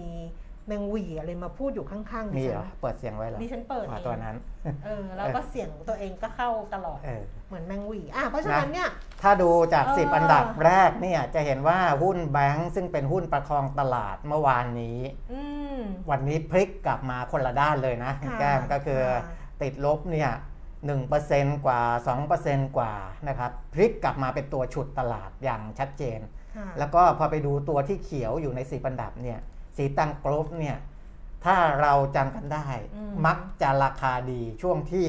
แมงหวีอะไรมาพูดอยู่ข้างๆดิมีฉัเหรอเปิดเสียงไว้เหรอดิฉันเปิดว่าเองตัวนั้น เออแล้วก็เสียงตัวเองก็เข้าตลอดเออ เหมือนแมงหวีอะเพราะฉะนั้นเนี่ย ถ้าดูจาก เออ 10 อันดับแรกเนี่ยจะเห็นว่าหุ้นแบงก์ซึ่งเป็นหุ้นประคองตลาดเมื่อวานนี้ อืม วันนี้พลิกกลับมาคนละด้านเลยนะค่ะแก้มก็คือค่ะ ติดลบเนี่ย1%กว่า 2%กว่านะครับพลิกกลับมาเป็นตัวฉุดตลาดอย่างชัดเจน ค่ะแล้วก็พอไปดูตัวที่เขียวอยู่ในสีอันดับเนี่ย สีตังกรบเนี่ยถ้าเราจำกันได้อืมมักจะราคาดีช่วงที่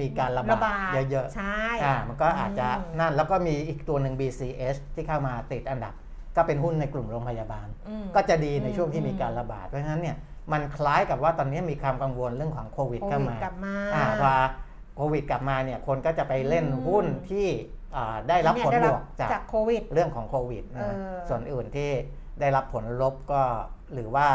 มีการระบาดเยอะๆใช่อ่ามันก็อาจจะอืมนั่นแล้วก็มีอีกตัวหนึ่ง BCS ที่เข้ามาติดอันดับ ก็เป็นหุ้นในกลุ่มโรงพยาบาลอืมก็จะดีในช่วงที่อืมมีการระบาดเพราะฉะนั้นเนี่ยมันคล้ายกับว่าตอนนี้มีความกังวลเรื่องของโควิดโคเข้าวิดมากลับมาอ่าพอโควิดกลับมาเนี่ยคนก็จะไปเล่นอืมหุ้นที่อ่าได้รับเนี่ยผลได้บรัวกจากจากโควิดเรื่องของโควิดนะเออส่วนอื่นที่ ได้รับผลลบก็หรือว่า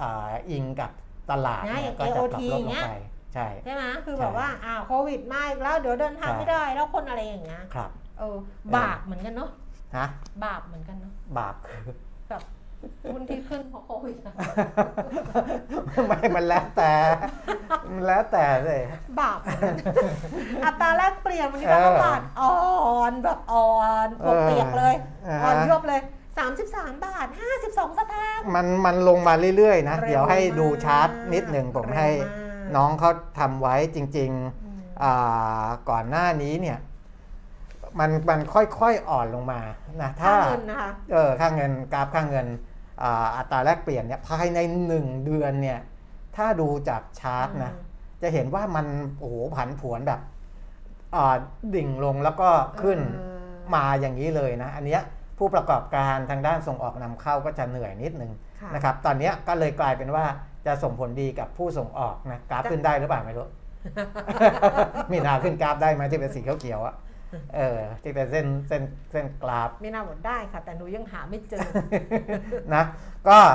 อ่าอิงกับตลาดนะอเนี่ย่ายงก็จะปรับ AOT ลดลอย่างงเงี้ยไปใช่ใช่ไหมคือใช่แบบว่าอ้าวโควิดมาอีกแล้วเดี๋ยวเดินทางใช่ไม่ได้แล้วคนอะไรอย่างเงี้ยครับเออบาปเหมือนกันเนาะฮะบาปเหมือนกันเนาะบาปคือแบบหุ้นที่ขึ้นเพราะโควิดอะไม่มันแล้วแต่ มันแล้วแต่เลยบาปเหมือนกันอัตราแลกเปลี่ยนวันนี้เอตอลาดอ่อนแบบอ่อนปวกเปียกเลยเอออ่อ่อนยวบเลย 33 บาท 52 สตางค์ มันมันลงมาเรื่อย ๆ นะเร็วเดี๋ยวให้ดูมากชาร์ตนิดหนึ่งผมเร็วให้มากน้องเขาทำไว้จริงอืมๆอ่าก่อนหน้านี้เนี่ย มันมันค่อยๆ อ่อนลงมานะถ้าค่าเงินนะคะเออค่าเงินกราฟค่าเงินอ่าอัตราแลกเปลี่ยนเนี่ยภายในหนึ่งเดือนเนี่ย ถ้าดูจากชาร์ตนะ จะเห็นว่ามันโอ้โหผันผวนแบบอ่าดิ่งลงแล้วก็ขึ้นเออมาอย่างนี้เลยนะ อันเนี้ย ผู้ประกอบการทางด้านส่งออกนำเข้าก็จะเหนื่อยนิดนึงค่ะนะครับ ตอนเนี้ยก็เลยกลายเป็นว่าจะส่งผลดีกับผู้ส่งออกนะกราฟขึ้นได้หรือเปล่าไม่รู้ มีนาขึ้นกราฟได้ไหมที่เป็นสีเขียวๆอะเออที่เป็นเส้นเส้นเส้นกราฟ ไม่น่าหมดได้ค่ะ แต่หนูยังหาไม่เจอนะ ก็อ่า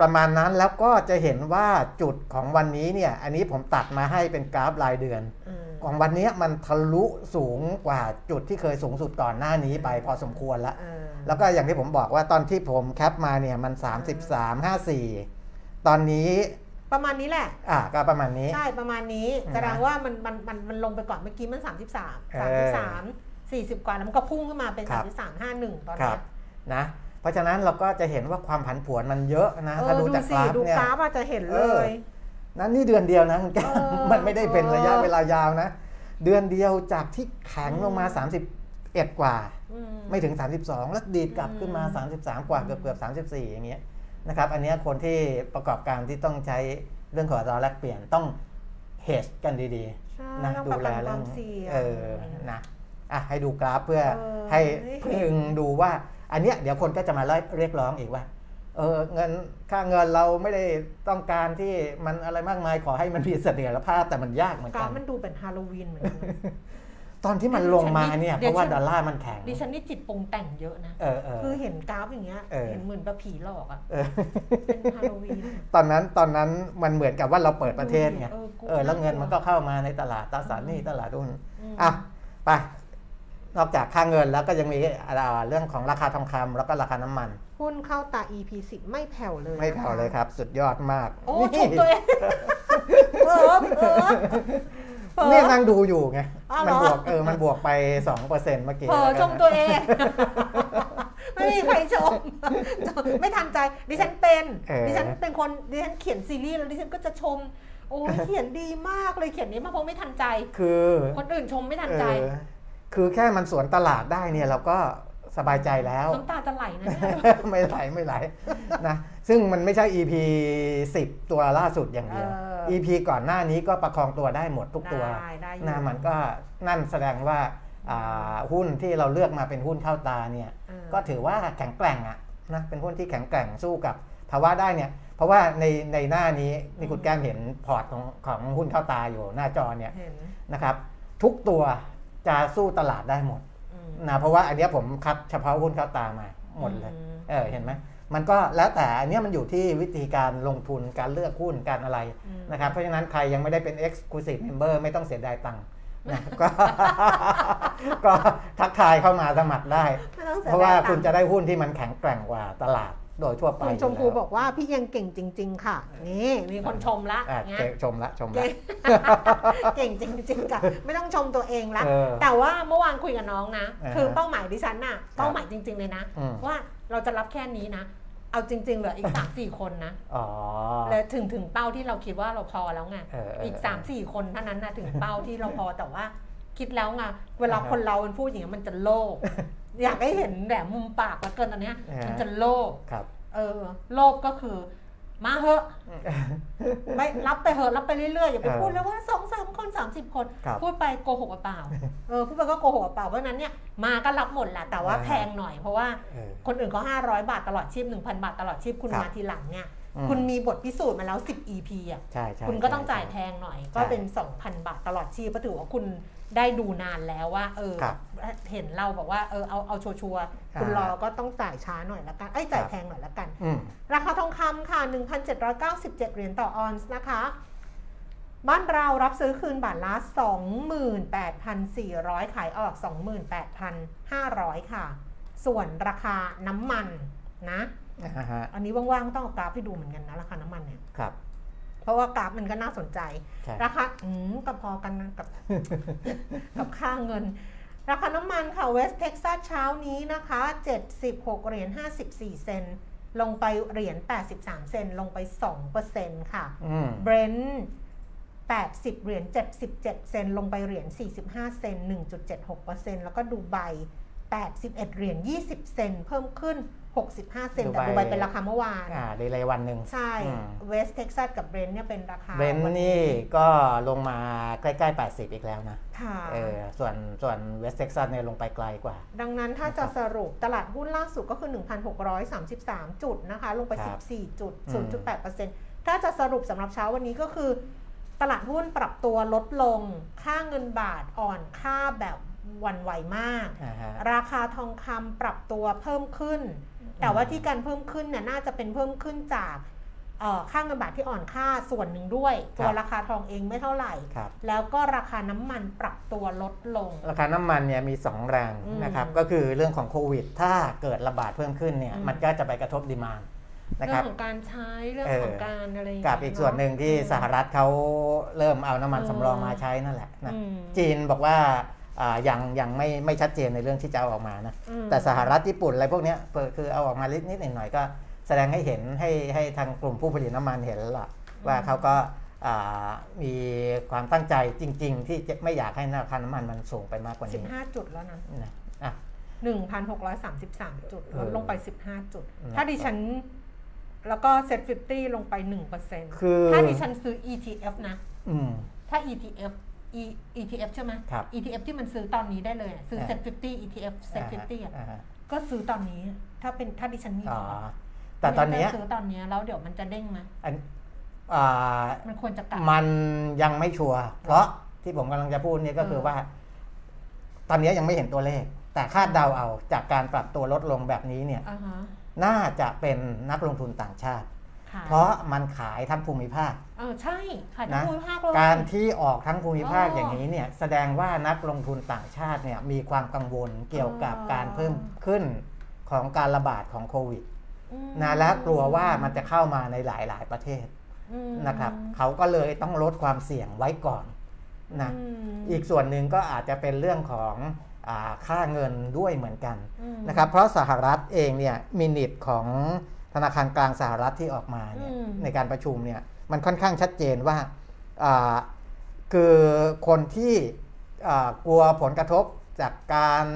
ประมาณนั้นแล้วก็จะเห็นว่าจุดของวันนี้เนี่ยอันนี้ผมตัดมาให้เป็นกราฟรายเดือนอืมของวันนี้มันทะลุสูงกว่าจุดที่เคยสูงสุดก่อนหน้านี้ไปพอสมควรแล้วเออแล้วก็อย่างที่ผมบอกว่าตอนที่ผมแคปมาเนี่ยมัน 33 54 ตอนนี้ประมาณนี้แหละ อะก็ประมาณนี้ ใช่ ประมาณนี้นะแสดงว่ามันมันมันมันลงไปก่อนเมื่อกี้มัน 33เออ33 40 กว่าแล้วมันก็พุ่งขึ้นมาเป็นครับ33 51 ตอนครัเนี้บยนะ เพราะฉะนั้นเราก็จะเห็นว่าความผันผวนมันเยอะนะเอถ้าอดูดูจากสิกราฟดูเนี่ยกราฟอาจจะเห็นเอเลอยนั่นนี่เดือนเดียวนะคุณแก้วเออมันไม่ได้เป็นระยะเออเวลายาวนะ เดือนเดียวจากที่แข็งลงมา 31 กว่าอืมไม่ถึง 32 แล้วดีดกลับขึ้นมาอืม33 กว่าเกือบเกือบ34 อย่างเงี้ยนะครับ อันเนี้ยคนที่ประกอบการที่ต้องใช้เรื่องของอัตราแลกเปลี่ยนต้องเฮดกันดีใช่ๆนะต้องดูประแลกันคเรื่วาองมเสี่ยงเออนะอะให้ดูกราฟเพื่อเออให้ให้เห็นพึงดูว่า อันเนี้ยเดี๋ยวคนก็จะมาเรียกร้องอีกว่าเออเงินค่าเงินเราไม่ได้ต้องการที่มันอะไรมากมายขอให้มันมีเสถียรภาพแต่มันยากเหมือนกรากัฟนมันดูเป็นฮาโลวีนเหมือนกันนะตอนที่มันลงมาเนี่ยเดี๋เพยวราะว่าฉันดอลลาร์มันแข็งดิฉันนี่จิตปรุงแต่งเยอะนะเออเออคือเห็นกราฟอย่างเงี้ยเออเห็นเหมือนแบบผีหลอกอะเออเป็นฮาโลวีนตอนนั้นตอนนั้นมันเหมือนกับว่าเราเปิดประเทศไงเออกูเออแล้วเงินมันก็เข้ามาในตลาดตราสารหนี้ตลาดหุ้นมอะไป นอกจากค่าเงินแล้วก็ยังมีอ่าเรื่องของราคาทองคำแล้วก็ราคาน้ำมัน หุ้นเข้าตา EP 10ไม่แผ่วเลย ไม่แผ่วเลยครับ สุดยอดมาก โอ้นี่ชมตัวเองเผลอเผลอเผลอเนี่ยนั่งดูอยู่ไงอ้าวเหรมัอบวกเออมันบวกไป 2%เมื่อกี้เผลอแล้วกันชมตัวเอง ไม่มีใครชม ไม่ทันใจ ดิฉันเป็นเออดิฉันเป็นคน ดิฉันเขียนซีรีส์แล้วดิฉันก็จะชมโอ้ยเขียนดีมากเลยเขียนนี้มาเพราะไม่ทันใจ คือ คนอื่นชมไม่ทันใจเออ คือแค่มันสวนตลาดได้เนี่ยเราก็สบายใจแล้วน้ำตาจะไหลนะเนี่ยไม่ไหลไม่ไหลนะซึ่งมันไม่ใช่ EP 10 ตัวล่าสุดอย่างเดียวเออ EP ก่อนหน้านี้ก็ประคองตัวได้หมดทุกตัวได้ได้อยู่นะมันก็นั่นแสดงว่าอ่าหุ้นที่เราเลือกมาเป็นหุ้นเข้าตาเนี่ยเออก็ถือว่าแข็งแกร่งอะนะเป็นหุ้นที่แข็งแกร่งสู้กับภาวะได้เนี่ยเพราะว่าในในหน้านี้นี่คุณแก้มเห็นพอร์ตของของหุ้นเข้าตาอยู่หน้าจอเนี่ยเห็นนะครับทุกตัว จะสู้ตลาดได้หมดอืมนะเพราะว่าอันเนี้ยผมคัดเฉพาะหุ้นเข้าตามาหมดเลยอืมเออเห็นไหมมันก็แล้วแต่อันเนี้ยมันอยู่ที่วิธีการลงทุนการเลือกหุ้นการอะไรอืมนะครับเพราะฉะนั้นใครยังไม่ได้เป็น exclusive member ไม่ต้องเสียดายตังค์นะก็ก็ทักทายเข้ามาสมัครได้ไม่ต้องสียเพราะว่าดยตังคุณจะได้หุ้นที่มันแข็งแกร่งกว่าตลาด โดยทั่วไปคุณชมพูยู่แล้วบอกว่าพี่ยังเก่งจริง ๆ ค่ะ นี่มีคนชมละอะเงี้ยเก่งชมละชมละเก่งเก่งจริงๆค่ะไม่ต้องชมตัวเองละเออแต่ว่าเมื่อวานคุยกับน้องนะอ่าฮะคือเป้าหมายดิฉันน่ะเป้าหมายจริง ๆ เลยนะอืมว่าเราจะรับแค่นี้นะเอาจริง ๆ เหลืออีก3 4คนนะอ๋อแล้วถึงถึงเป้าที่เราคิดว่าเราพอแล้วไงเออเอออีก3 4คนเท่านั้นนะถึงเป้าที่เราพอแต่ว่าคิดแล้วไงเวลาอ่าฮะคนเราเป็นพูดอย่างนี้ยมันจะโลภ อยากให้เห็นแหลมมุมปากแล้วเกินตอนเนี้ย อ่าฮะมันจะโลภครับ เออ โลภก็คือ มาเหอะไม่รับไปเหอะรับไปเรื่อยๆอย่าไปเออพูดแล้วว่าสองสามคนสามสิบคน ครับพูดไปโกหกเปล่าเออพูดไปก็โกหกเปล่าเพราะฉะนั้นเนี่ยมาก็รับหมดแหละแต่ว่าอ่า แพงหน่อยเพราะว่า เออ คนอื่นเขา500 บาทตลอดชีพ 1,000 บาทตลอดชีพ คุณครับมาทีหลังเนี่ยอืม คุณมีบทพิสูจน์มาแล้ว 10 EP อะ ใช่ใช่คุณก็ต้องใช่จ่ายแพงหน่อย ก็ใช่เป็น 2,000 บาทตลอดชีพก็ถือว่าคุณได้ดูนานแล้วว่า เออครับเห็นเราบอกว่าเออเอาเอาชัวร์ๆคุณรออ่าก็ต้องจ่ายช้าหน่อยละกันไอ้ยจ่ายครับแพงหน่อยละกันอืมราคาทองคำค่ะ 1,797 เหรียญต่อออนซ์นะคะ บ้านเรารับซื้อคืนบาทละ 28,400 ขายออก 28,500 ค่ะ ส่วนราคาน้ำมันนะ อ่าฮะอันนี้ว่างๆต้องเอากราฟให้ดูเหมือนกันนะราคาน้ำมันเนี่ยครับ เพราะว่ากราฟมันก็น่าสนใจใช่ราคาอืมก็พอกันนะกับ กับค่าเงิน ราคาน้ำมันค่ะเวสต์เท็กซัสเช้านี้นะคะ 76เหรียญ54 เซนต์ลงไปเหรียญ83 เซนต์ลงไป2%ค่ะอืมเบรนท์80 เหรียญ77 เซนต์ลงไปเหรียญ45 เซนต์1.76%แล้วก็ดูไบ81 เหรียญ20 เซนต์เพิ่มขึ้น 65 เซนต์แต่ดูดูไบไบเป็นราคาเมื่อวานอ่าดีเลยวันหนึ่งใช่อืมเวสเท็กซัสกับเบรนท์เนี่ยเป็นราคาเบนซ์วันี่ก็ลงมาใกล้ๆ 80 อีกแล้วนะค่ะเออส่วนส่วนเวสเท็กซัสเนี่ยลงไปไกลกว่า ดังนั้นถ้าจะสรุปตลาดหุ้นล่าสุดก็คือ 1,633 จุดนะคะ ลงไปครับ14 จุดอืม0.8%ถ้าจะสรุปสำหรับเช้าวันนี้ก็คือตลาดหุ้นปรับตัวลดลง ค่าเงินบาทอ่อนค่าแบบหวันไหวมากอ่าฮะราคาทองคำปรับตัวเพิ่มขึ้น แต่ว่าที่การเพิ่มขึ้นเนี่ยน่าจะเป็นเพิ่มขึ้นจากเอ่อค่าเงินบาทที่อ่อนค่าส่วนหนึ่งด้วย ตัวราคาทองเองไม่เท่าไหร่ครับแล้วก็ราคาน้ำมันปรับตัวลดลง ราคาน้ำมันเนี่ยมี 2 แรงอืมนะครับก็คือเรื่องของโควิด ถ้าเกิดระบาดเพิ่มขึ้นเนี่ยอืมมันก็จะไปกระทบดีมานนะเรื่คอรังบของการใช้เรื่องเออของการอะไรย่างกับเงี้ยอีกส่วนหนึ่งที่เอะสหรัฐเขาเริ่มเอาน้ำมันอืมสำรองมาใช้นั่นแหละนะอืมจีนบอกว่าอ่า ยังยังไม่ไม่ชัดเจนในเรื่องที่จะเอาออกมานะอืมแต่สหรัฐญี่ปุ่นอะไรพวกเนี้ยเปิดคือเอาออกมานิดนิดหน่อยหน่อยๆก็แสดงให้เห็นให้ให้ทางกลุ่มผู้ผลิตน้ำมันเห็นแล้วล่ะว่าเขาก็อ่ามีความตั้งใจจริง ๆ ที่จะไม่อยากให้ราคาน้ำมันมันสูงไปมากกว่าสิบนี้ห้าจุดแล้วนะนะอะหนึ่งพันหกร้อยสามสิบสามจุดเอลอดลงไปสิบห้าจุดนะครับถ้าดิฉันแล้วก็เซ็ตฟิฟตี้ลงไปหนึ่งเปอร์เซ็นต์คือถ้าดิฉันซื้อ ETF นะอืมถ้า ETF E- ETF ใช่ไหม ครับ ETF ที่มันซื้อตอนนี้ได้เลยอะซื้ออ่าเซ็ตฟิฟตี้ ETF เซ็ตฟิฟตี้อะอ่าฮะก็ซื้อตอนนี้ถ้าเป็นถ้าดิฉันมีอ๋อพอแต่ตอนเนี้ยดิฉัจะซื้อตอนเนี้ยแล้วเดี๋ยวมันจะเด้งไหมอันอ่า มันควรจะกลับ มันยังไม่ชัวร์เพราะที่ผมกำลังจะพูดเนี่ยก็คือเออว่า ตอนนี้ยังไม่เห็นตัวเลข แต่คาดเดาเอาจากการปรับตัวลดลงแบบนี้เนี่ย อ่าฮะน่าจะเป็นนักลงทุนต่างชาติค่ะ เพราะมันขายทั้งภูมิภาคเออใช่ขายทั้งนะภูมิภาคเลยการที่ออกทั้งภูมิภาคอ๋อออย่างนี้เนี่ยแสดงว่านักลงทุนต่างชาติเนี่ยมีความกังวลเกี่ยวกับอ๋อการเพิ่มขึ้นของการระบาดของโควิดอืมนะและกลัวว่ามันจะเข้ามาในหลายๆประเทศอืมนะครับเขาก็เลยต้องลดความเสี่ยงไว้ก่อนนะอืมอีกส่วนหนึ่งก็อาจจะเป็นเรื่องของอาค่าเงินด้วยเหมือนกันอืมนะครับเพราะสหรัฐเองเนี่ยมินิทของ ธนาคารกลางสหรัฐที่ออกมาเนี่ยอืมในการประชุมเนี่ยมันค่อนข้างชัดเจนว่าอ่าคือคนที่อ่ากลัวผลกระทบจากการ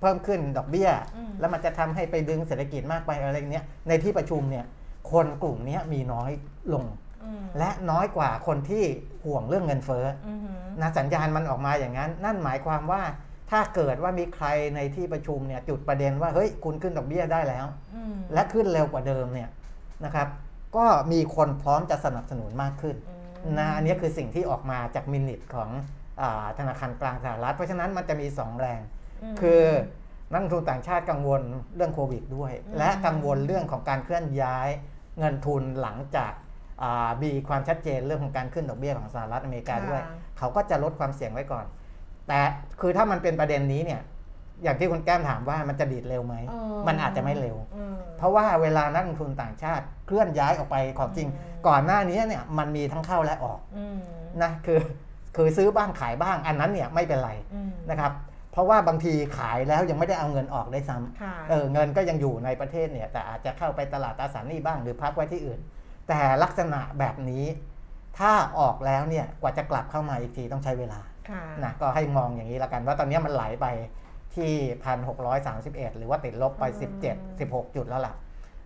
เพิ่มขึ้นดอกเบี้ยอืมแล้วมันจะทำให้ไปดึงเศรษฐกิจมากไปอะไรเนี้ยในที่ประชุมเนี่ยคนกลุ่มเนี้ยมีน้อยลงอืมและน้อยกว่าคนที่ห่วงเรื่องเงินเฟ้ออือหือนะสัญญาณมันออกมาอย่างนั้น นั่นหมายความว่า ถ้าเกิดว่ามีใครในที่ประชุมเนี่ยจุดประเด็นว่าเฮ้ยคุณขึ้นดอกเบี้ยได้แล้วอืมและขึ้นเร็วกว่าเดิมเนี่ยนะครับ ก็มีคนพร้อมจะสนับสนุนมากขึ้นอืมนะอันนี้คือสิ่งที่ออกมาจากมินิทของอาธนาคารกลางสหรัฐ เพราะฉะนั้นมันจะมี 2 แรงมคือนักลงทุนต่างชาติกังวลเรื่องโควิดด้วยอืมและกังวลเรื่องของการเคลื่อนย้ายเงินทุนหลังจากอ่ามีความชัดเจนเรื่องของการขึ้นดอกเบี้ยของสหรัฐอเมริกาด้วย เขาก็จะลดความเสี่ยงไว้ก่อน แต่คือถ้ามันเป็นประเด็นนี้เนี่ยอย่างที่คุณแก้มถามว่ามันจะดีดเร็วไหมเออมันอาจจะไม่เร็วอืมเพราะว่าเวลานักลงทุนต่างชาติเคลื่อนย้ายออกไปของจริงอืมก่อนหน้านี้เนี่ยมันมีทั้งเข้าและออกอืมนะคือคือซื้อบ้างขายบ้างอันนั้นเนี่ยไม่เป็นไรอืมนะครับเพราะว่าบางทีขายแล้วยังไม่ได้เอาเงินออกได้ซ้ำค่ะเออเงินก็ยังอยู่ในประเทศเนี่ย แต่อาจจะเข้าไปตลาดตราสารหนี้บ้างหรือพักไว้ที่อื่น แต่ลักษณะแบบนี้ ถ้าออกแล้วเนี่ยกว่าจะกลับเข้ามาอีกทีต้องใช้เวลาค่ะ นะก็ให้มองอย่างนี้ละกันว่าตอนนี้มันไหลไปที่พันหกร้อยสามสิบเอ็ดหรือว่าติดลบไปสิบเจ็ดสิบหกจุดแล้วล่ะ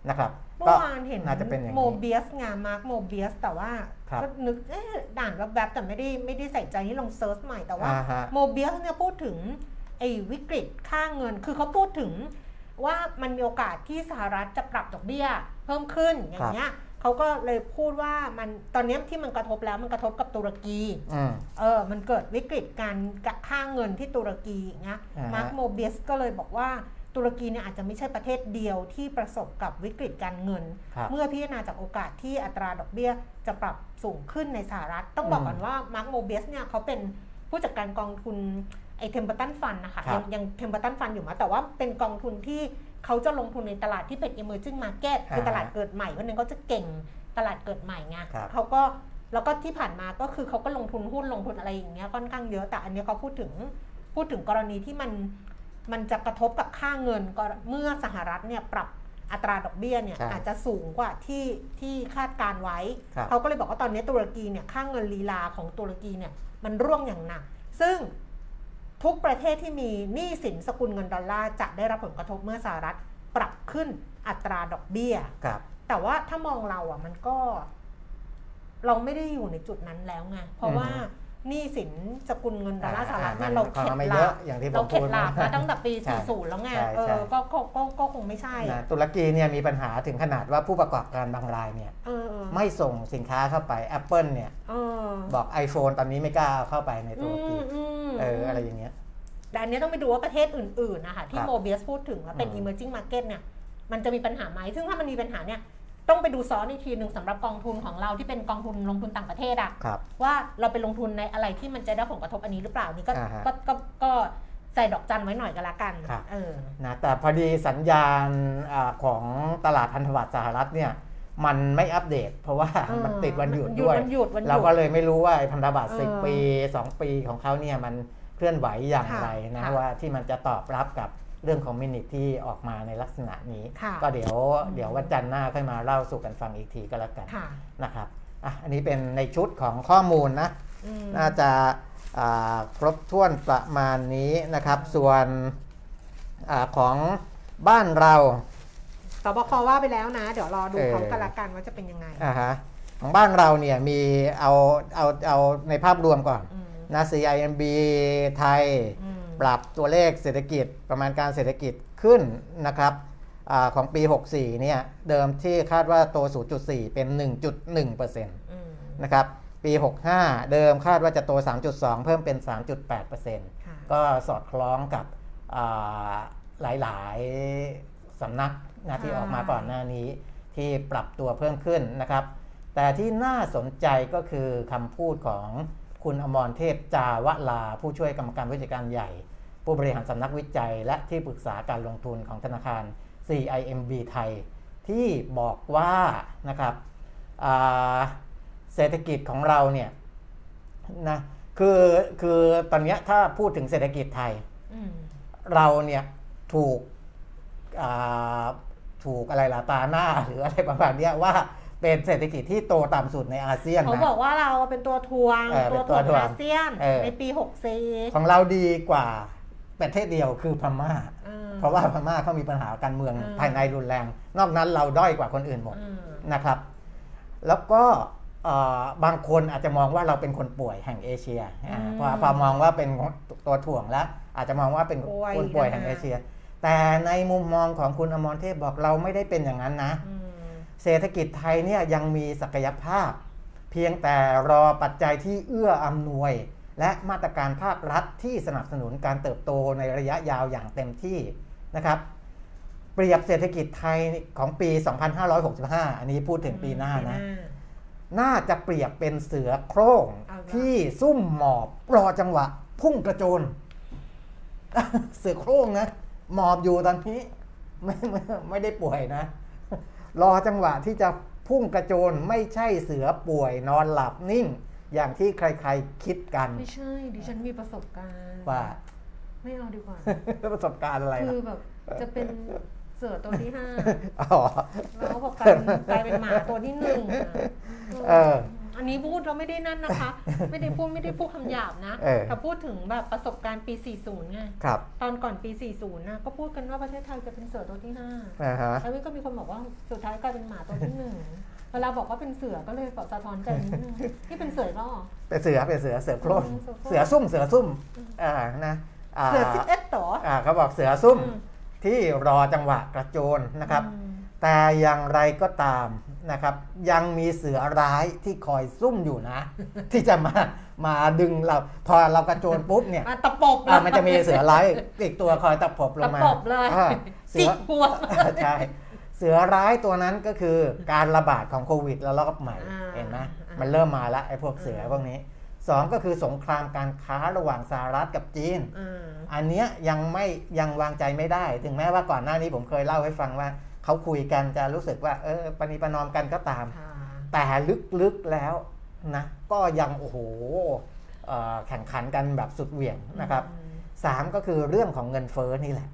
นะครับเมื่ก็อวานเห็นน่าจะเป็นอย่างโมนี้เบียสงานมาร์กโมเบียสแต่ว่าครับก็นึกเอ๊ะด่านแวบๆแต่ไม่ได้ไม่ได้ใส่ใจนี่ลอง search ใหม่แต่ว่าอ่าฮะโมเบียสเนี่ยพูดถึงไอ้วิกฤตค่าเงิน คือเขาพูดถึงว่ามันมีโอกาสที่สหรัฐจะปรับดอกเบี้ย เพิ่มขึ้นอย่างเงี้ย เขาก็เลยพูดว่ามันตอนเนี้ยที่มันกระทบแล้วมันกระทบกับตุรกีอืมเออมันเกิดวิกฤตการค่าเงินที่ตุรกีอย่างเงี้ยอ่าฮะมาร์คโมเบียสก็เลยบอกว่าตุรกีเนี่ยอาจจะไม่ใช่ประเทศเดียวที่ประสบกับวิกฤตการเงินครับเมื่อพิจารณาจากโอกาสที่อัตราดอกเบี้ยจะปรับสูงขึ้นในสหรัฐ ต้องบอกก่อนว่ามาร์คโมเบียสเนี่ยเขาเป็นผู้จัดการกองทุนไอเทมเ r อร์ตันฟันนะคะครัยับงยังเทมเ r อร์ตันฟันอยู่มาแต่ว่าเป็นกองทุนที่ เขาจะลงทุนในตลาดที่เป็น emerging market คือตลาดเกิดใหม่เพราะฉะนั้นเขาจะเก่งตลาดเกิดใหม่ไงครับเขาก็แล้วก็ที่ผ่านมาก็คือเขาก็ลงทุนหุ้นลงทุนอะไรอย่างเงี้ยค่อนข้างเยอะแต่อันเนี้ยเขาพูดถึงพูดถึงกรณีที่มันมันจะกระทบกับค่าเงินก็เมื่อสหรัฐเนี่ยปรับอัตราดอกเบี้ยเนี่ยใช่อาจจะสูงกว่าที่ที่คาดการไว้ครับเขาก็เลยบอกว่าตอนนี้ตุรกีเนี่ยค่าเงินลีลาของตุรกีเนี่ยมันร่วงอย่างหนัก ซึ่ง ทุกประเทศที่มีหนี้สินสกุลเงินดอลลาร์จะได้รับผลกระทบเมื่อสหรัฐปรับขึ้นอัตราดอกเบี้ย ครับ แต่ว่าถ้ามองเราอะมันก็ เราไม่ได้อยู่ในจุดนั้นแล้วไง เพราะว่า หนี้สินสกุลเงินดอลลาร์สหรัฐเนี่ยเรามันเข็ดไม่หเยลาอะบอย่างที่ผเรามเข็พูดดหลาบนะมาตั้งแต่ปีใช่40 แล้วไงใช่เอใช่อก็ก็ก็ก็คงไม่ใช่นะตุรกีเนี่ยมีปัญหาถึงขนาดว่าผู้ประกอบการบางรายเนี่ยเออเออไม่ส่งสินค้าเข้าไป Apple เนี่ยเออบอก iPhone ตอนนี้ไม่กล้าเอาเข้าไปในตุอืรกีมอืมเอออะไรอย่างเงี้ยแต่อันนี้ต้องไปดูว่าประเทศอื่นๆนะคะที่ครับโมเบียสพูดถึงว่าเป็นอืม emerging market เนี่ยมันจะมีปัญหาไหมซึ่งถ้ามันมีปัญหาเนี่ย ต้องไปดูซ้อนอีกทีหนึ่งสำหรับกองทุนของเราที่เป็นกองทุนลงทุนต่างประเทศอะครับ ว่าเราไปลงทุนในอะไรที่มันจะได้ผลกระทบอันนี้หรือเปล่านี่ก็อ่าฮะ ก็ก็ก็ใส่ดอกจันไว้หน่อยก็แล้วกันครับ เออ นะแต่พอดีสัญญาณอาของตลาดพันธบัตรสหรัฐเนี่ยมันไม่อัปเดต เพราะว่าเออมันติดวันหยุดมันหยุดด้วยวันหยุดวันหยุดเราก็เลยไม่รู้ว่าไอ้พันธบัตรเออสิบปี 2 ปีของเขาเนี่ยมันเคลื่อนไหวอย่างไรนะค่ะ ว่าที่มันจะตอบรับกับ เรื่องของมินิที่ออกมาในลักษณะนี้ค่ะก็เดี๋ยวอืมเดี๋ยววันจันทร์หน้าค่อยมาเล่าสู่กันฟังอีกทีก็แล้วกันค่ะนะครับอะอันนี้เป็นในชุดของข้อมูลนะอืมน่าจะอ่าครบถ้วนประมาณนี้นะครับ ส่วนอาของบ้านเราสบคว่าไปแล้วนะ เดี๋ยวรอดูเออเขากันละกันว่าจะเป็นยังไงอ่าฮะของบ้านเราเนี่ยมีเอาเอาเอาในภาพรวมก่อนอืมนะ CIMB ไทยอืม ปรับตัวเลขเศรษฐกิจประมาณการเศรษฐกิจขึ้นนะครับอาของปี 64 เนี่ย เดิมที่คาดว่าโต 0.4 เป็น 1.1%อืมนะครับ ปี 65 เดิมคาดว่าจะโต 3.2 เพิ่มเป็น 3.8%ค่ะก็สอดคล้องกับอ่าหลายๆสำนักนะที่ออกมาก่อนหน้านี้ที่ปรับตัวเพิ่มขึ้นนะครับ แต่ที่น่าสนใจก็คือคำพูดของ คุณอมรเทพจาวลา ผู้ช่วยกรรมการผู้จัดการใหญ่ ผู้บริหารสำนักวิจัย และที่ปรึกษาการลงทุนของธนาคาร CIMB ไทย ที่บอกว่านะครับอ่าเศรษฐกิจของเราเนี่ยนะคือคือตอนเนี้ยถ้าพูดถึงเศรษฐกิจไทยอืมเราเนี่ยถูกอ่าถูกอะไรล่ะตาหน้าหรืออะไรประมาณเนี้ยว่า เป็นเศรษฐกิจที่โตต่ำสุดในอาเซียนเขานะบอกว่าเราเป็นตัวทวงเออตัวเป็นตัวถ่วงถ่วงอาเซียนเออในปี 64 ของเราดีกว่าประเทศเดียวคือพม่าอืมเพราะว่าพม่าเขามีปัญหาการเมืองอืมภายในรุนแรง นอกนั้นเราด้อยกว่าคนอื่นหมดอืมนะครับ แล้วก็เอ่อบางคนอาจจะมองว่าเราเป็นคนป่วยแห่งเอเชียอ่าอืมพอพอมองว่าเป็นตัวถ่วงแล้วอาจจะมองว่าเป็นป่วยคนป่วยนะแห่งเอเชีย แต่ในมุมมองของคุณอมรเทพบอกเราไม่ได้เป็นอย่างนั้นนะอืม เศรษฐกิจไทยเนี่ยยังมีศักยภาพ เพียงแต่รอปัจจัยที่เอื้ออำนวย และมาตรการภาครัฐที่สนับสนุนการเติบโตในระยะยาวอย่างเต็มที่นะครับ เปรียบเศรษฐกิจไทยของปี 2565 อันนี้พูดถึงปีหน้านะ น่าจะเปรียบเป็นเสือโคร่งเอาละที่ซุ่มหมอบรอจังหวะพุ่งกระโจนเสือโคร่งนะหมอบอยู่ตอนนี้ไม่ไม่ไม่ได้ป่วยนะ รอจังหวะที่จะพุ่งกระโจนไม่ใช่เสือป่วยนอนหลับนิ่ง อย่างที่ใครๆคิดกัน ไม่ใช่ ดิฉันมีประสบการณ์ว่า ไม่เอาดีกว่าประสบการณ์อะไรคือล่ะแบบจะเป็นเสือตัวที่ห้าอ๋อแล้วพอกลายเป็นกลายเป็นหมาตัวที่หนึ่งอะเออ อันนี้พูดเราไม่ได้นั่นนะคะ ไม่ได้พูดไม่ได้พูดคำหยาบนะเออแต่พูดถึงแบบประสบการณ์ปี 40ไงครับตอนก่อนปี 40นะก็พูดกันว่าประเทศไทยจะเป็นเสือตัวที่ห้าอ่าฮะ แล้วก็มีคนบอกว่าสุดท้ายกลายเป็นหมาตัวที่หนึ่งเวลาบอกว่าเป็นเสือก็เลยแบบสะท้อนใจนิดนึงที่เป็นเสือก็เป็นเสือเป็นเสือเสือโคร่งอืมเสือโคร่งเสือซุ่มเสือซุ่มอ่านะาเสือสิบเอ็ดต่อ อ่าเขาบอกเสือซุ่มอืม ที่รอจังหวะกระโจนนะครับ อืมแต่อย่างไรก็ตาม นะครับยังมีเสือร้ายที่คอยซุ่มอยู่นะ ที่จะมามาดึงเราพอเรากระโจนปุ๊บเนี่ยอะตะปบอะมันจะมีเสือร้ายอีกตัวคอยตะปบลงมาตะปบเลยอ่าเสืจิอกหัวใช่เสือร้ายตัวนั้นก็คือการระบาดของโควิดแล้วรอบใหม่อ่าเห็นไหมอ่ามัมันเริ่มมาแล้วไอ้พวกเสือพวกนี้สองก็คือสงครามการค้าระหว่างสหรัฐกับจีนอ่าอันเนี้ยยังไม่ยังวางใจไม่ได้ ถึงแม้ว่าก่อนหน้านี้ผมเคยเล่าให้ฟังว่า เขาคุยกันจะรู้สึกว่า เออปณิประนอมกันก็ตามค่ะแต่ลึกๆแล้วนะก็ยังโอ้โหเอ่อแข่งขันกันแบบสุดเหวี่ยงนะครับอืมสามก็คือเรื่องของเงินเฟ้อนี่แหละ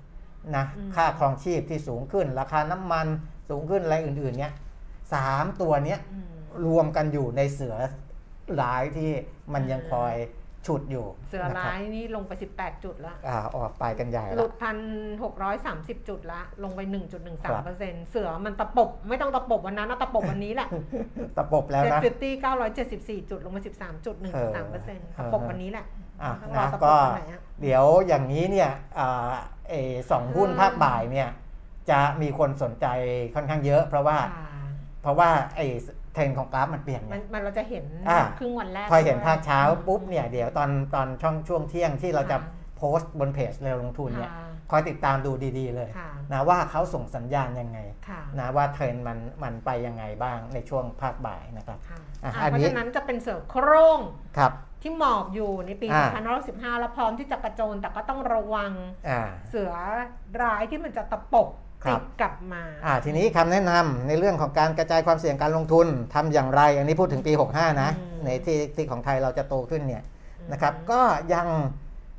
นะอืมค่าครองชีพที่สูงขึ้น ราคาน้ำมันสูงขึ้นอะไรอื่นๆเนี้ยสามตัวเนี้ยอืมรวมกันอยู่ในเสือร้ายที่มันยังคอย ฉุดอยู่ เสือนะคร้าบยนี่ลงไป 18 จุดละอ่าออกไปกันใหญ่หแล้ลุวดพันหกร้อยสามสิบจุดละ ลงไปครับ1.13เปอร์เซ็นต์เสือมันตะปบ ไม่ต้องตะปบวันนั้นนะตะปบวันนี้แหละ ตะปบแล้วเซ็ตนะฟิฟตี้เก้าร้อยเจ็ดสิบสี่จุดลงมาสิบสามจุดหนึ่งสามเปอร์เซ็นต์เออตะปบวันนี้แหละอะต้องรอนะตะปบวันไหนอะเดี๋ยวอย่างนี้เนี่ยอ่าเออสองหุ้นอืมภาคบ่ายเนี่ยจะมีคนสนใจค่อนข้างเยอะ เพราะว่าค่ะเพราะว่าไอ้ เทรนด์ของกราฟมันเปลี่ยนไงมันมันเราจะเห็นอ่าครึ่งวันแรก พอเห็นด้วยภาคเช้าปุ๊บเนี่ยเดี๋ยวตอนตอนช่องช่วงเที่ยงที่เราจะค่ะโพสต์บนเพจเร็วลงทุนเนี่ยค่ะคอยติดตามดูดีๆเลยค่ะนะว่าเขาส่งสัญญาณยังไงค่ะนะว่าเทรนด์มันมันไปยังไงบ้างในช่วงภาคบ่ายนะครับค่ะอะอะอันเพราะนี้ฉะนั้นจะเป็นเสือโคร่งครับที่หมอบอยู่ในปีอ่า2515แล้วพร้อมที่จะกระโจนแต่ก็ต้องระวังอ่าเสือร้ายที่มันจะตะปบครั ติบดกลับมาอ่าทีนี้คำแนะนำในเรื่องของการกระจายความเสี่ยงการลงทุนทำอย่างไร อันนี้พูดถึงปี 65 นะอืมในที่ที่ของไทยเราจะโตขึ้นเนี่ยอืมนะครับก็ยัง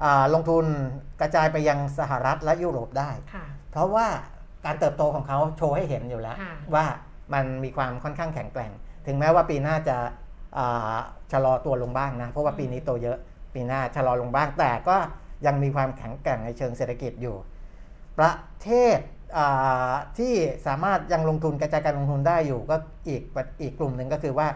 อ่าลงทุนกระจายไปยังสหรัฐและยุโรปได้ค่ะเพราะว่าการเติบโตของเขาโชว์ให้เห็นอยู่แล้วค่ะว่ามันมีความค่อนข้างแข็งแกร่ง ถึงแม้ว่าปีหน้าจะอ่าชะลอตัวลงบ้างนะ เพราะว่าปีนี้โตเยอะ ปีหน้าชะลอลงบ้าง แต่ก็ยังมีความแข็งแกร่งในเชิงเศรษฐกิจอยู่ ประเทศอ่า ที่สามารถยังลงทุนกระจายการลงทุนได้อยู่ก็อีกอีกกลุ่มหนึ่งก็คือว่า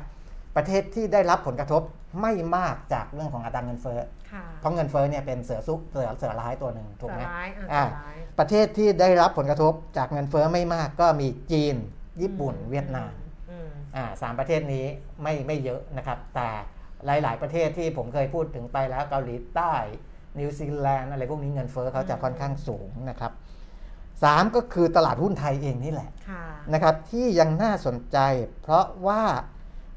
ประเทศที่ได้รับผลกระทบไม่มากจากเรื่องของอัตราเงินเฟ้อค่ะเพราะเงินเฟ้อเนี่ยเป็นเสือซุกเสือเสือร้ายตัวหนึ่งถูกเสืไหมอร้ายอะอ่าเสือร้ายประเทศที่ได้รับผลกระทบจากเงินเฟ้อไม่มากก็มีจีน ญี่ปุ่นอืมเวียดนามอืมอ่าสามประเทศนี้ไม่ไม่เยอะนะครับ แต่หลาย ๆ ประเทศที่ผมเคยพูดถึงไปแล้วเกาหลีใต้ นิวซีแลนด์อะไรพวกนี้เงินเฟ้อเขาจะค่อนข้างสูงนะครับ สามก็คือตลาดหุ้นไทยเองนี่แหละค่ะนะครับที่ยังน่าสนใจเพราะว่า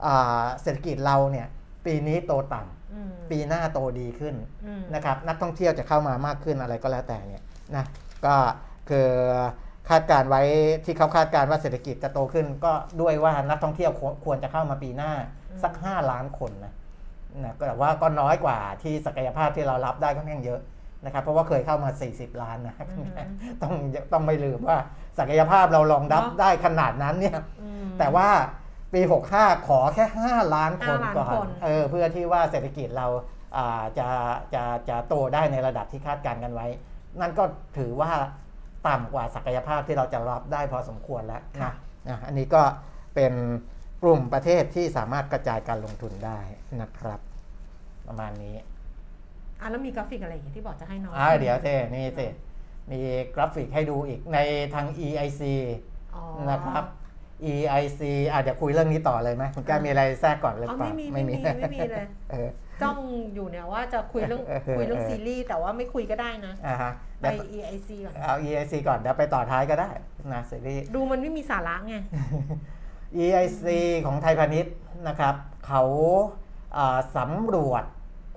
อ่าเศรษฐกิจเราเนี่ยปีนี้โตต่อืมำปีหน้าโตดีขึ้นอืมนะครับนักท่องเที่ยวจะเข้ามามากขึ้นอะไรก็แล้วแต่เนี่ยนะก็คือคาดการณ์ไว้ที่เขาคาดการณ์ว่าเศรษฐกิจจะโตขึ้น ก็ด้วยว่านักท่องเที่ยวควรควรจะเข้ามาปีหน้าสัก 5 ล้านคนนะนะก็แต่ว่าก็น้อยกว่าที่ศักยภาพที่เรารับได้ค่อนข้างเยอะ นะครับเพราะว่าเคยเข้ามา 40 ล้านนะอืมต้องต้องไม่ลืมว่าศักยภาพเรารองรับเนอะได้ขนาดนั้นเนี่ยอืมแต่ว่าปี 65 ขอแค่ 5 ล้านคน5ล้านก่อคนนเออเพื่อที่ว่าเศรษฐกิจเราอ่าจะจะจะโตได้ในระดับที่คาดการณ์กันไว้ นั่นก็ถือว่าต่ำกว่าศักยภาพที่เราจะรับได้พอสมควรแล้วนะนะอันนี้ก็เป็นกลุ่มประเทศที่สามารถกระจายการลงทุนได้นะครับ ประมาณนี้ อะแล้วมีกราฟิกอะไรอีกที่บอกจะให้น้องอ่าเดี๋ยวเต้นี่เต้มีกราฟิกให้ดูอีกในทาง EIC อ๋อนะครับ EIC อะเดี๋ยวคุยเรื่องนี้ต่อเลยไหมคุณแก้วมีอะไรแทรกก่อนเลยอ๋อเปล่าไม่มีไม่มีไม่มีเลยเออจ้องอยู่เนี่ยว่าจะคุยเรื่องเออคุยเรื่องเออซีรีส์แต่ว่าไม่คุยก็ได้นะอ่าฮะไปเดี๋ยว EIC ก่อนเอา EIC ก่อนเดี๋ยวไปต่อท้ายก็ได้นะซีรีส์ดูมันไม่มีสาระไง EIC ของไทยพาณิชย์นะครับ เขาอ่าสำรวจ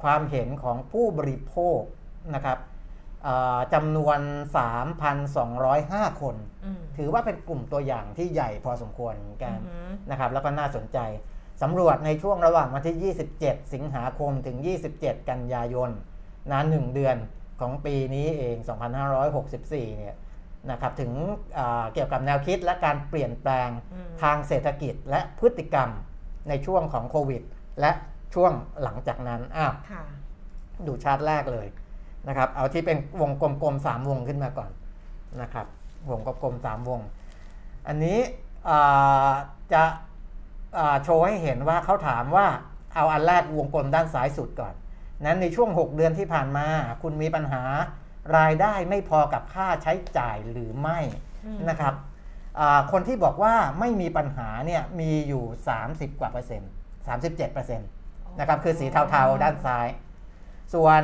ความเห็นของผู้บริโภคนะครับเอ่อจำนวน 3,205 คนอืมถือว่าเป็นกลุ่มตัวอย่างที่ใหญ่พอสมควรเหมือนกันอืมนะครับ แล้วก็น่าสนใจสำรวจในช่วงระหว่างวันที่ 27 สิงหาคมถึง 27 กันยายนนะหนึ่งเดือนของปีนี้เอง 2564 เนี่ยนะครับถึงอ่าเกี่ยวกับแนวคิดและการเปลี่ยนแปลงอืมทางเศรษฐกิจและพฤติกรรมในช่วงของโควิด และ ช่วงหลังจากนั้นอ้าวค่ะดูชาร์ตแรกเลยนะครับ เอาที่เป็นวงกลมๆสามวงขึ้นมาก่อนนะครับ วงกลมๆสามวง อันนี้อ่าจะอ่าโชว์ให้เห็นว่าเขาถามว่าเอาอันแรกวงกลมด้านซ้ายสุดก่อน นั้นในช่วง 6 เดือนที่ผ่านมา คุณมีปัญหารายได้ไม่พอกับค่าใช้จ่ายหรือไม่อืมนะครับอ่าคนที่บอกว่าไม่มีปัญหาเนี่ยมีอยู่ 30 กว่าเปอร์เซ็นต์37เปอร์เซ็นต์ นะครับคือสีเทาๆด้านซ้าย ส่วน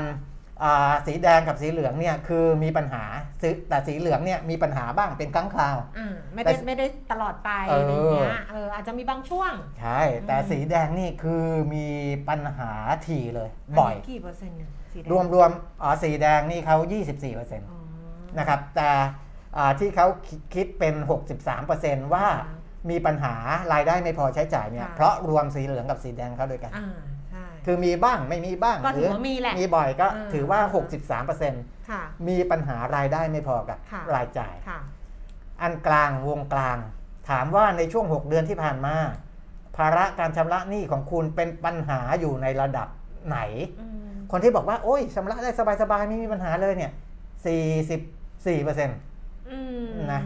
อ่าสีแดงกับสีเหลืองเนี่ยคือมีปัญหาสีแต่สีเหลืองเนี่ยมีปัญหาบ้างเป็นครั้งคราวอ่าไม่ได้แต่ไม่ได้ตลอดไปเออออะไรอย่างเงี้ยเอออาจจะมีบางช่วง ใช่ แต่อืมสีแดงนี่คือมีปัญหาถี่เลยบ่อยนนี้กี่เปอร์เซ็นต์เนี่ยสีแดงรวมรวมๆอ๋อสีแดงนี่เขา24เปอร์เซ็นต์อ๋อนะครับแต่อ่าที่เขาคิดคิดเป็น 63เปอร์เซ็นต์ว่าค่ะมีปัญหารายได้ไม่พอใช้จ่ายเนี่ยค่ะเพราะรวมสีเหลืองกับสีแดงเข้าด้วยกันอ่าใช่ คือมีบ้างไม่มีบ้างก็หถืรือว่ามีแหละมีบ่อยก็อ่าถือว่า 63เปอร์เซ็นต์ค่ะมีปัญหารายได้ไม่พอกับค่ะรายจ่ายค่ะอันกลางวงกลาง ถามว่าในช่วง 6 เดือนที่ผ่านมา ภาระการชำระหนี้ของคุณเป็นปัญหาอยู่ในระดับไหนอืมคนที่บอกว่า โอ้ยชำระได้สบายๆไม่มีปัญหาเลยเนี่ย 44เปอร์เซ็นต์อืมนะ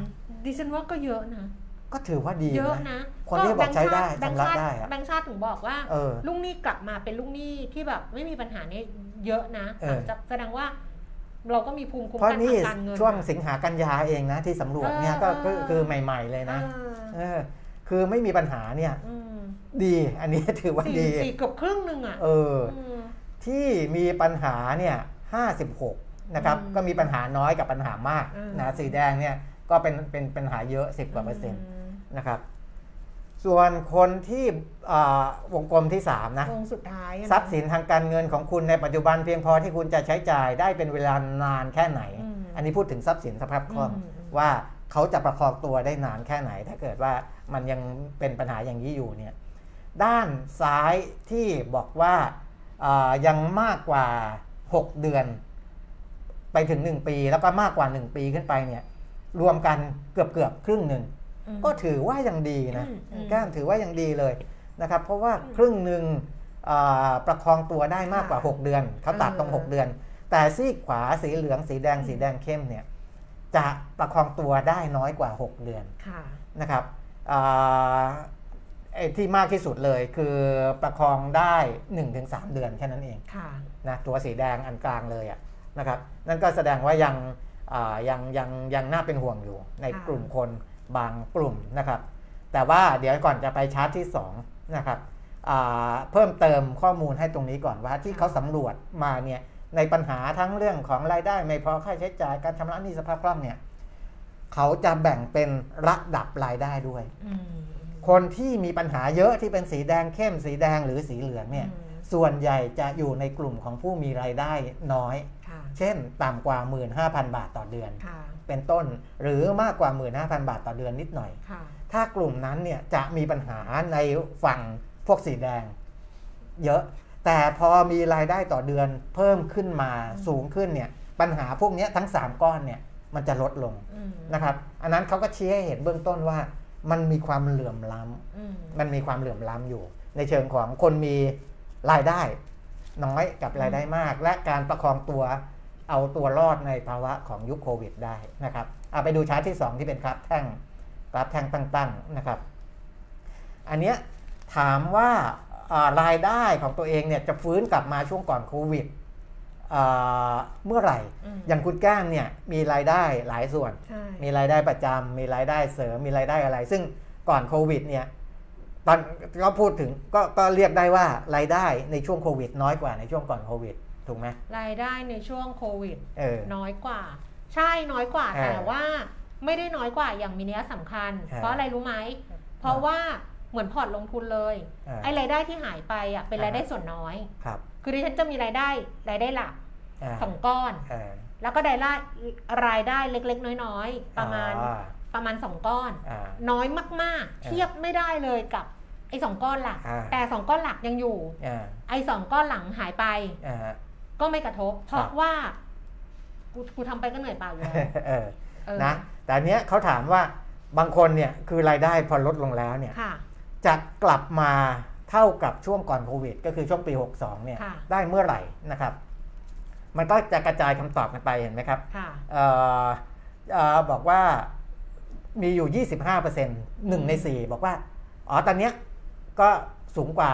ดิฉันว่าก็เยอะนะ ก็ถือว่าดีเยอะนะนะคนที่บอกใช้ได้แบงค์ชำระชาติได้อะแบงค์ชาติถึงบอกว่าเออลูกหนี้กลับมาเป็นลูกหนี้ที่แบบไม่มีปัญหาเนี่ยเยอะนะเออจะแสดงว่าเราก็มีภูมิคุ้มเพราะกันนี่ทางการเงินช่วงสิงหากันยาเองนะ ที่สำรวจเนี่ยก็เออก็คือใหม่ ๆ เลยนะเออเออคือไม่มีปัญหาเนี่ยอืมดีอันนี้ถือว่าสี่ดีสี่เกือบครึ่งหนึ่งอะเออมที่มีปัญหาเนี่ย56นะครับอืมก็มีปัญหาน้อยกับปัญหามากอืมนะสีแดงเนี่ยก็เป็นเป็นปัญหาเยอะ10กว่าเปอร์เซ็นต์ม นะครับ ส่วนคนที่อ่าวงกลมที่ 3 นะวงสุดท้ายอะนะทรัพย์สินทางการเงินของคุณในปัจจุบันเพียงพอที่คุณจะใช้จ่ายได้เป็นเวลานานแค่ไหนอืมอันนี้พูดถึงทรัพย์สินสภาพคล่องอืมอืมว่าเขาจะประคองตัวได้นานแค่ไหน ถ้าเกิดว่ามันยังเป็นปัญหาอย่างนี้อยู่เนี่ยด้านซ้ายที่บอกว่าอ่ายังมากกว่า 6 เดือน ไปถึง 1 ปี แล้วก็มากกว่า 1 ปีขึ้นไปเนี่ยรวมกันเกือบเกือบๆครึ่งหนึ่งอืม ก็ถือว่ายังดีนะอืมอืมแก้มถือว่ายังดีเลยนะครับ เพราะว่าครึ่งหนึ่งอ่าประคองตัวได้มากกว่าค่ะ6เดือนเขาตัดตรงเออ6เดือน แต่ซีกขวาสีเหลืองสีแดงสีแดงเข้มเนี่ยจะประคองตัวได้น้อยกว่า 6 เดือนค่ะนะครับอ่าไอ้ที่มากที่สุดเลยคือประคองได้ 1-3 เดือนแค่นั้นเองค่ะนะตัวสีแดงอันกลางเลยอะนะครับ นั่นก็แสดงว่ายังอ่ายังยังยังน่าเป็นห่วงอยู่ในค่ะกลุ่มคน บางกลุ่มนะครับ แต่ว่าเดี๋ยวก่อนจะไปชาร์ตที่2นะครับอ่าเพิ่มเติมข้อมูลให้ตรงนี้ก่อนว่าที่เขาสำรวจมาเนี่ยในปัญหาทั้งเรื่องของรายได้ไม่พอค่าใช้จ่ายการชำระหนี้สภาพคล่องเนี่ยเขาจะแบ่งเป็นระดับรายได้ด้วยอืมคนที่มีปัญหาเยอะที่เป็นสีแดงเข้มสีแดงหรือสีเหลืองเนี่ยอืมส่วนใหญ่จะอยู่ในกลุ่มของผู้มีรายได้น้อยค่ะ เช่นต่ำกว่า 15,000 บาทต่อเดือนค่ะเป็นต้นหรือมากกว่า 15,000 บาทต่อเดือนนิดหน่อยค่ะถ้ากลุ่มนั้นเนี่ยจะมีปัญหาในฝั่งพวกสีแดง เยอะ แต่พอมีรายได้ต่อเดือนเพิ่มขึ้นมาสูงขึ้นเนี่ยปัญหาพวกเนี้ยทั้ง 3 ก้อนเนี่ยมันจะลดลงอืมนะครับ อันนั้นเขาก็ชี้ให้เห็นเบื้องต้นว่ามันมีความเหลื่อมล้ำอืมมันมีความเหลื่อมล้ำอยู่ ในเชิงของคนมีรายได้ น้อยกับรายได้มาก และการประคองตัวเอาตัวรอดในภาวะของยุคโควิดได้นะครับเอาไปดูชาร์ตที่ 2 ที่เป็นกราฟแท่งกราฟแท่งตั้งๆนะครับ อันเนี้ยถามว่าอ่ารายได้ของตัวเองเนี่ยจะฟื้นกลับมาช่วงก่อนโควิดอ่าเมื่อไหร่อืมอย่างคุณแก้มเนี่ยมีรายได้หลายส่วนใช่มีรายได้ประจำมีรายได้เสริม มีรายได้อะไร ซึ่งก่อนโควิดเนี่ย ตอนก็พูดถึงก็ก็เรียกได้ว่ารายได้ในช่วงโควิด น้อยกว่าในช่วงก่อนโควิดถูกไหมรายได้ในช่วงโควิดเออน้อยกว่า ใช่น้อยกว่าเออแต่ว่าไม่ได้น้อยกว่าอย่างมีนัยสำคัญเออเพราะอะไรรู้ไหมเพราะว่าเหมือนพอร์ตลงทุนเลยเออไอ้รายได้ที่หายไปอะเป็นรายได้ส่วนน้อยครับ คือดิฉันจะมีรายได้รายได้หลักอ่าสองก้อนเออแล้วก็รายได้รายได้เล็ก ๆ น้อย ๆ ประมาณอ่ ประมาณสองก้อน อ่า น้อยมากๆเทียบไม่ได้เลยกับไอ้สองก้อนหลัก อ่า แต่สองก้อนหลักยังอยู่ อ่าไอ้สองก้อนหลังหายไป อ่าก็ไม่กระทบ เพคราะรับว่า กูกูทำไปก็เหนื่อยเปล่าอยู่แล้วเออเออนะแต่อันเนี้ยเขาถามว่าบางคนเนี่ยคือรายได้พอลดลงแล้วเนี่ยค่ะ จะกลับมาเท่ากับช่วงก่อนโควิด ก็คือช่วงปี 62เนี่ยค่ะ ได้เมื่อไหร่นะครับ มันก็จะกระจายคำตอบกันไปเห็นไหมครับ ค่ะ เอ่อเอ่อบอกว่า มีอยู่ 25%หนึ่งใน 4 บอกว่า อ๋อ ตอนเนี้ยก็สูงกว่า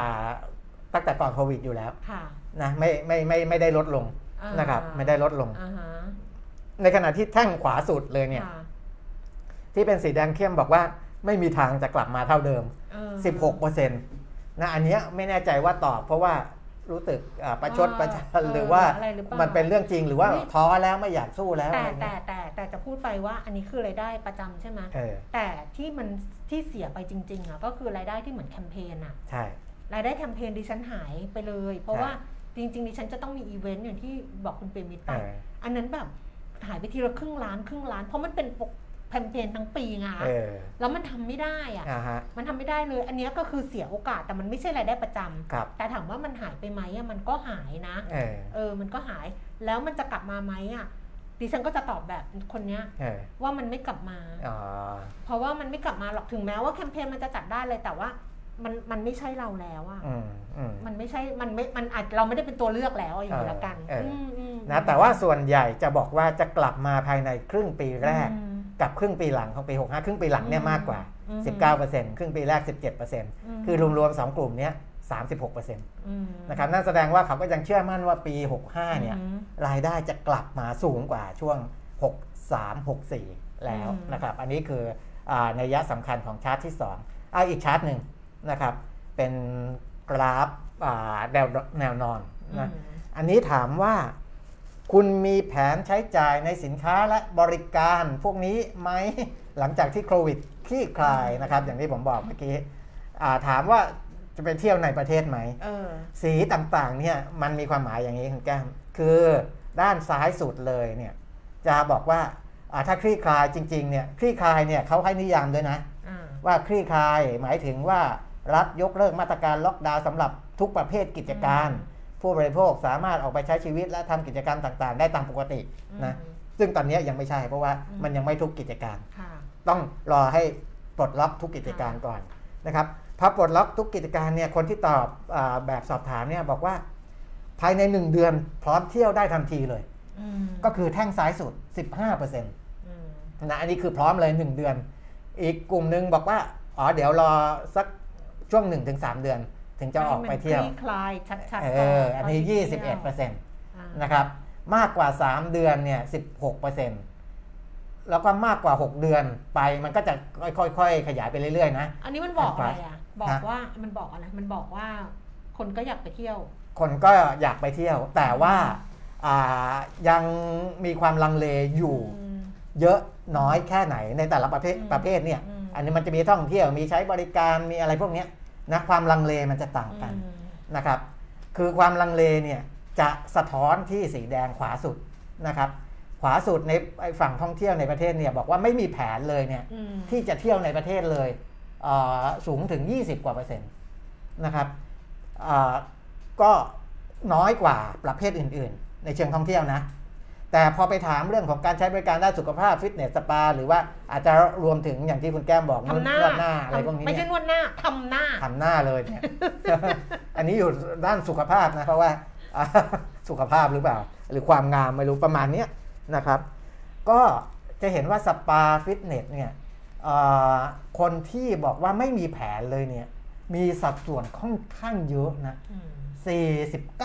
ตั้งแต่ก่อนโควิดอยู่แล้วค่ะนะไม่ไม่ไม่ไม่ได้ลดลงอ่านะครับ ไม่ได้ลดลงอ่าฮะในขณะที่แท่งขวาสุดเลยเนี่ยค่ะที่เป็นสีแดงเข้มบอกว่า ไม่มีทางจะกลับมาเท่าเดิมเออ16%นะอันเนี้ยไม่แน่ใจว่าตอบเพราะว่า รู้สึกอ่าประชดเออประชันเออหรือว่าอะไรหรือเปล่ามัมันเป็นเรื่องจริงหรือว่าเฮ้ยท้อแล้วไม่อยากสู้แล้วแต่อะไรแต่เงี้ยแต่แต่จะพูดไปว่าอันนี้คือรายได้ประจำใช่ไหมเออแต่ที่มันที่เสียไปจริงๆอะก็คือรายได้ที่เหมือนแคมเปญอะใช่รายได้แคมเปญดิฉันหายไปเลย เพราะใช่ว่าจริงๆดิฉันจะต้องมีอีเวนต์อย่างที่บอกคุณเปรมิตรไปเอออันนั้นแบบหายไปทีละครึ่งล้านครึ่งล้าน เพราะมันเป็นปก แคมเปญทั้งปีไงเออแล้วมันทำไม่ได้อะอ่าฮะ มันทำไม่ได้เลย อันเนี้ยก็คือเสียโอกาสแต่มันไม่ใช่รายได้ประจำครับ แต่ถามว่ามันหายไปไหมอะมันก็หายนะ เออเออ มันก็หายแล้วมันจะกลับมาไหมอะดิฉันก็จะตอบแบบคนเนี้ยเออว่ามันไม่กลับมา อ๋อเพราะว่ามันไม่กลับมาหรอกถึงแม้ว่าแคมเปญมันจะจัดได้เลยแต่ว่า มันมันไม่ใช่เราแล้วอะอืมอืม มันไม่ใช่มันไม่มันอาจเราไม่ได้เป็นตัวเลือกแล้วอย่างนี้ละกันเออเอออื มอืมนะแต่ว่าส่วนใหญ่จะบอกว่าจะกลับมาภายในครึ่งปีแรก อืม กับครึ่งปีหลังของปี 65 ครึ่งปีหลังเนี่ยอืมมากกว่าอืม19%ครึ่งปีแรก 17%มคือรวมๆ 2 กลุ่มเนี้ย36%นอืมะครับนั่นแสดงว่าเขาก็ยังเชื่อมั่นว่าปี 65 เนี่ยอืมรายได้จะกลับมาสูงกว่าช่วง 63 64 แล้วอืมนะครับอันนี้คืออาในยยะสำคัญของชาร์ตที่ 2 เอาอีกชาร์ตหนึ่งนะครับเป็นกราฟอ่าแนวแนวนอนนะอืมอันนี้ถามว่า คุณมีแผนใช้จ่ายในสินค้าและบริการพวกนี้ไหมหลังจากที่โควิดคลี่คลายนะครับ อย่างที่ผมบอกเมื่อกี้อ่าถามว่าจะไปเที่ยวในประเทศไหมเออสีต่างๆเนี่ยมันมีความหมายอย่างนี้คุณแก้มคือด้านซ้ายสุดเลยเนี่ยจะบอกว่าอ่าถ้าคลี่คลายจริงๆเนี่ยคลี่คลายเนี่ยเขาให้นิยามด้วยนะอ่าว่าคลี่คลายหมายถึงว่ารัฐยกเลิกมาตรการล็อกดาวน์สำหรับทุกประเภทกิจการ ผู้บริโภคสามารถออกไปใช้ชีวิตและทำกิจกรรมต่างๆ ได้ตามปกตินะอืมซึ่งตอนนี้ยังไม่ใช่เพราะว่าอืมมันยังไม่ทุกกิจการค่ะต้องรอให้ปลดล็อกทุกกิจการก่อนนะครับพอปลดล็อกทุกกิจการเนี่ยคนที่ตอบอาแบบสอบถามเนี่ยบอกว่าภายใน1เดือนพร้อมเที่ยวได้ทันทีเลยอืมก็คือแท่งซ้ายสุด 15%นอืมะอันนี้คือพร้อมเลย1เดือน อีกกลุ่มหนึ่งบอกว่า อ๋อเดี๋ยวรอสักช่วง1-3เเดือน ถึงจะออกไปเที่ยวให้มันคลี่คลายชัดเอๆก่ออันนี้ก่21%ที่จะเที่ยวอ่านะครับ มากกว่า 3 เดือนเนี่ย16%แล้วก็มากกว่า 6 เดือนไปมันก็จะค่อยๆ ขยายไปเรื่อยๆนะ อันนี้มันบอกอะไรอะ บอกฮะว่ามันบอกอะไร มันบอกว่าคนก็อยากไปเที่ยว คนก็อยากไปเที่ยว แต่ว่าอ่ายังมีความลังเลอยู่อืมเยอะน้อยแค่ไหนในแต่ละประเภทอืมประเภทเนี่ยอืมอันนี้มันจะมีท่องเที่ยวมีใช้บริการมีอะไรพวกเนี้ย นะความลังเลมันจะต่างกันอืมนะครับ คือความลังเลเนี่ยจะสะท้อนที่สีแดงขวาสุดนะครับ ขวาสุดในไอ้ฝั่งท่องเที่ยวในประเทศเนี่ยบอกว่าไม่มีแผนเลยเนี่ยอืมที่จะเที่ยวในประเทศเลยเอ่อสูงถึง 20 กว่าเปอร์เซ็นต์นะครับเอ่อก็น้อยกว่าประเภทอื่น ๆ ในเชิงท่องเที่ยวนะ แต่พอไปถามเรื่องของการใช้บริการด้านสุขภาพฟิตเนสสปา หรือว่าอาจจะรวมถึงอย่างที่คุณแก้มบอกทำหน้านวดหน้าอะไรพวกนี้ไม่เนี่ใช่ยนวดหน้าทำหน้าทำหน้าเลยเนี่ยอันนี้อยู่ด้านสุขภาพนะเพราะว่าอ่าสุขภาพหรือเปล่า หรือความงามไม่รู้ประมาณเนี้ยนะครับ ก็จะเห็นว่าสปาฟิตเนสเนี่ยเอ่อคนที่บอกว่าไม่มีแผนเลยเนี่ยมีสัดส่วนค่อนข้างเยอะนะอืม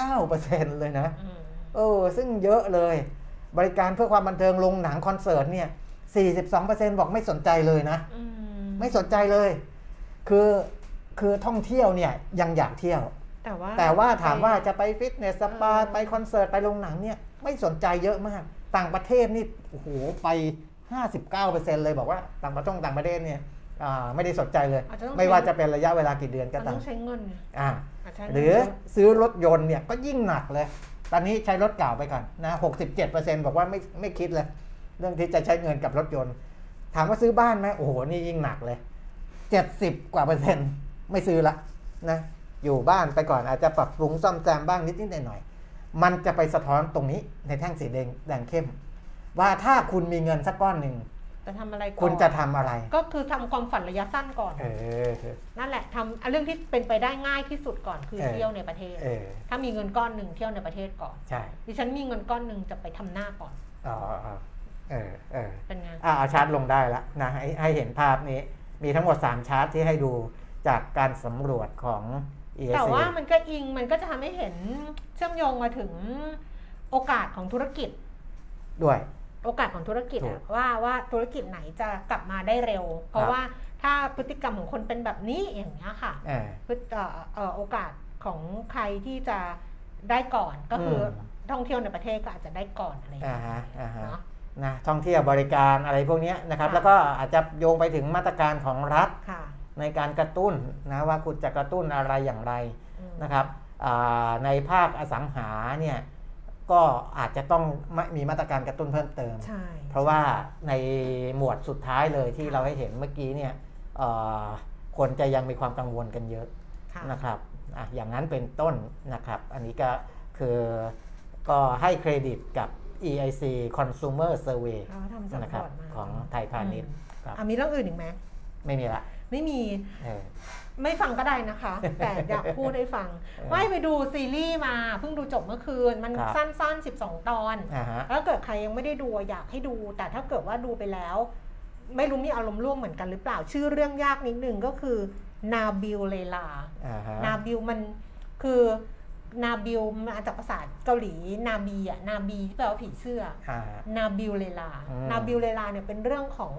49%เลยนะอืมเออซึ่งเยอะเลย บริการเพื่อความบันเทิงลงหนังคอนเสิร์ตเนี่ย 42%บอกไม่สนใจเลยนะอืมไม่สนใจเลย คือคือท่องเที่ยวเนี่ยยังอยากเที่ยว แต่ว่าแต่ว่าถามว่าจะไปฟิตเนสสปาเออไปคอนเสิร์ตไปโรงหนังเนี่ยไม่สนใจเยอะมาก ต่างประเทศนี่โอ้โหไป 59%เลยบอกว่าต่างประเทศต่างประเทศเนี่ยอ่าไม่ได้สนใจเลยอาจจะต้องไม่ว่าจะเป็นระยะเวลากี่เดือนก็มันตาต้มองใช้เงินไงอ่าะใช้เงินหรือซื้อรถยนต์เนี่ยก็ยิ่งหนักเลย ตอนนี้ใช้รถเก่าไปก่อนนะ67%บเจ็ดเปอร์เซ็นบอกว่าไม่ไม่คิดเลย เรื่องที่จะใช้เงินกับรถยนต์ ถามว่าซื้อบ้านไหมโอ้โห นี่ยิ่งหนักเลย70กว่าเปอร์เซ็นต์ไม่ซื้อละนะอยู่บ้านไปก่อนอาจจะปรับปรุงซ่อมแซมบ้างนิดนิดหน่อยหน่อยมันจะไปสะท้อนตรงนี้ในแท่งสีแดงแดงเข้ม ว่าถ้าคุณมีเงินสักก้อนหนึ่ง จะทำอะไรก่อนคุณจะทำอะไร ก็คือทำความฝันระยะสั้นก่อนเออนั่นแหละทำอะเรื่องที่เป็นไปได้ง่ายที่สุดก่อนคือเออเที่ยวในประเทศเออถ้ามีเงินก้อนหนึ่งเที่ยวในประเทศก่อนใช่ดิฉันมีเงินก้อนหนึ่งจะไปทำหน้าก่อนอ๋อเออเออเป็นไงอ่าเอาชาร์ตลงได้แล้วนะให้ให้เห็นภาพนี้ มีทั้งหมด 3 ชาร์ตที่ให้ดูจากการสำรวจของ ESC แต่ว่ามันก็อิงมันก็จะทำให้เห็นเชื่อมโยงมาถึงโอกาสของธุรกิจด้วย โอกาสของธุรกิจถูอะกว่าว่าธุรกิจไหนจะกลับมาได้เร็ว เพคราะรับว่าถ้าพฤติกรรมของคนเป็นแบบนี้อย่างเงี้ยค่ะเออพฤติเอ่อเอ่อโอกาสของใครที่จะได้ก่อนก็คืออมท่องเที่ยวในประเทศก็อาจจะได้ก่อนอะไรอย่างอ่าเงี้ยฮะอ่าฮะเนาะนะท่องเที่ยวบริการอะไรพวกเนี้ยนะครับค่ะแล้วก็อาจจะโยงไปถึงมาตรการของรัฐค่ะในการกระตุ้นนะว่าคุณจะกระตุ้นอะไรอย่างไรอืมนะครับอ่าในภาคอสังหาเนี่ย ก็อาจจะต้องไม่มีมาตรการกระตุ้นเพิ่มเติมใช่เพราะว่าในหมวดสุดท้ายเลยที่เราให้เห็นเมื่อกี้เนี่ยเอ่อคนจะยังมีความกังวลกันเยอะค่ะนะครับอะอย่างนั้นเป็นต้นนะครับ อันนี้ก็คือก็ให้เครดิตกับ EIC Consumer Survey เราทำสำนะรครับวจมาของไทยพาณิชย์ครับอะมีเรื่องอื่นอีกไหม ไม่มีละ ไม่มีเออ ไม่ฟังก็ได้นะคะ แต่อยากพูดให้ฟังเออว่าไปดูซีรีส์มาเพิ่งดูจบเมื่อคืน มันครับสั้นๆ 12 ตอนอ่าฮะ ถ้าเกิดใครยังไม่ได้ดูอะอยากให้ดู แต่ถ้าเกิดว่าดูไปแล้ว ไม่รู้มีอารมณ์ร่วมเหมือนกันหรือเปล่าชื่อเรื่องยากนิดนึงก็คือนาบิลเลลา อ่าฮะ นาบิลมันคือนาบิลมาจากภาษาเกาหลีนาบีอะนาบีที่แปลว่าผีเสื้อ อ่าฮะ นาบิลเลลา อืม นาบิลเลลาเนี่ยเป็นเรื่องของ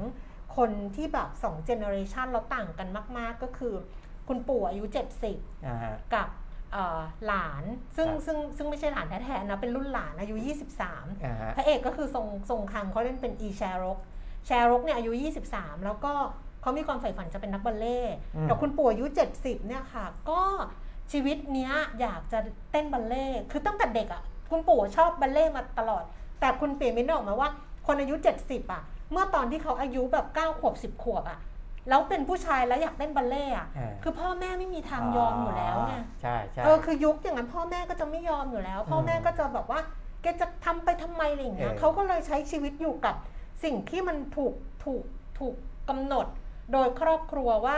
คนที่แบบสอง generation เราต่างกันมาก ๆ ก็คือ คุณปู่อายุ 70อ่าฮะกับเอ่อหลานซึ่งครับซึ่งซึ่งไม่ใช่หลานแท้ๆนะเป็นรุ่นหลานอายุ 23อ่าฮะพระเอกก็คือทรงทรงคังเขาเล่นเป็นอีแชรกแชรกเนี่ยอายุ 23 แล้วก็เขามีความใฝ่ฝันจะเป็นนักบัลเล่ต์อืมแต่คุณปู่อายุ 70 เนี่ยค่ะ ก็ชีวิตเนี้ยอยากจะเต้นบัลเล่ต์คือตั้งแต่เด็กอะคุณปู่ชอบบัลเล่ต์มาตลอด แต่คุณเปลี่ยนมินออกมาว่า คนอายุ 70อะ เมื่อตอนที่เขาอายุแบบ9ขวบ 10 ขวบอะ แล้วเป็นผู้ชายแล้วอยากเต้นบัลเล่ต์อะอ่าคือพ่อแม่ไม่มีทางยอมอยู่แล้วไงใช่ใช่เออคือยุคอย่างนั้นพ่อแม่ก็จะไม่ยอมอยู่แล้ว พ่อแม่ก็จะแบบว่าแกจะทำไปทำไมอะไรอย่างเงี้ยเออเขาก็เลยใช้ชีวิตอยู่กับสิ่งที่มันถูกถูกถูกกำหนด โดยครอบครัวว่า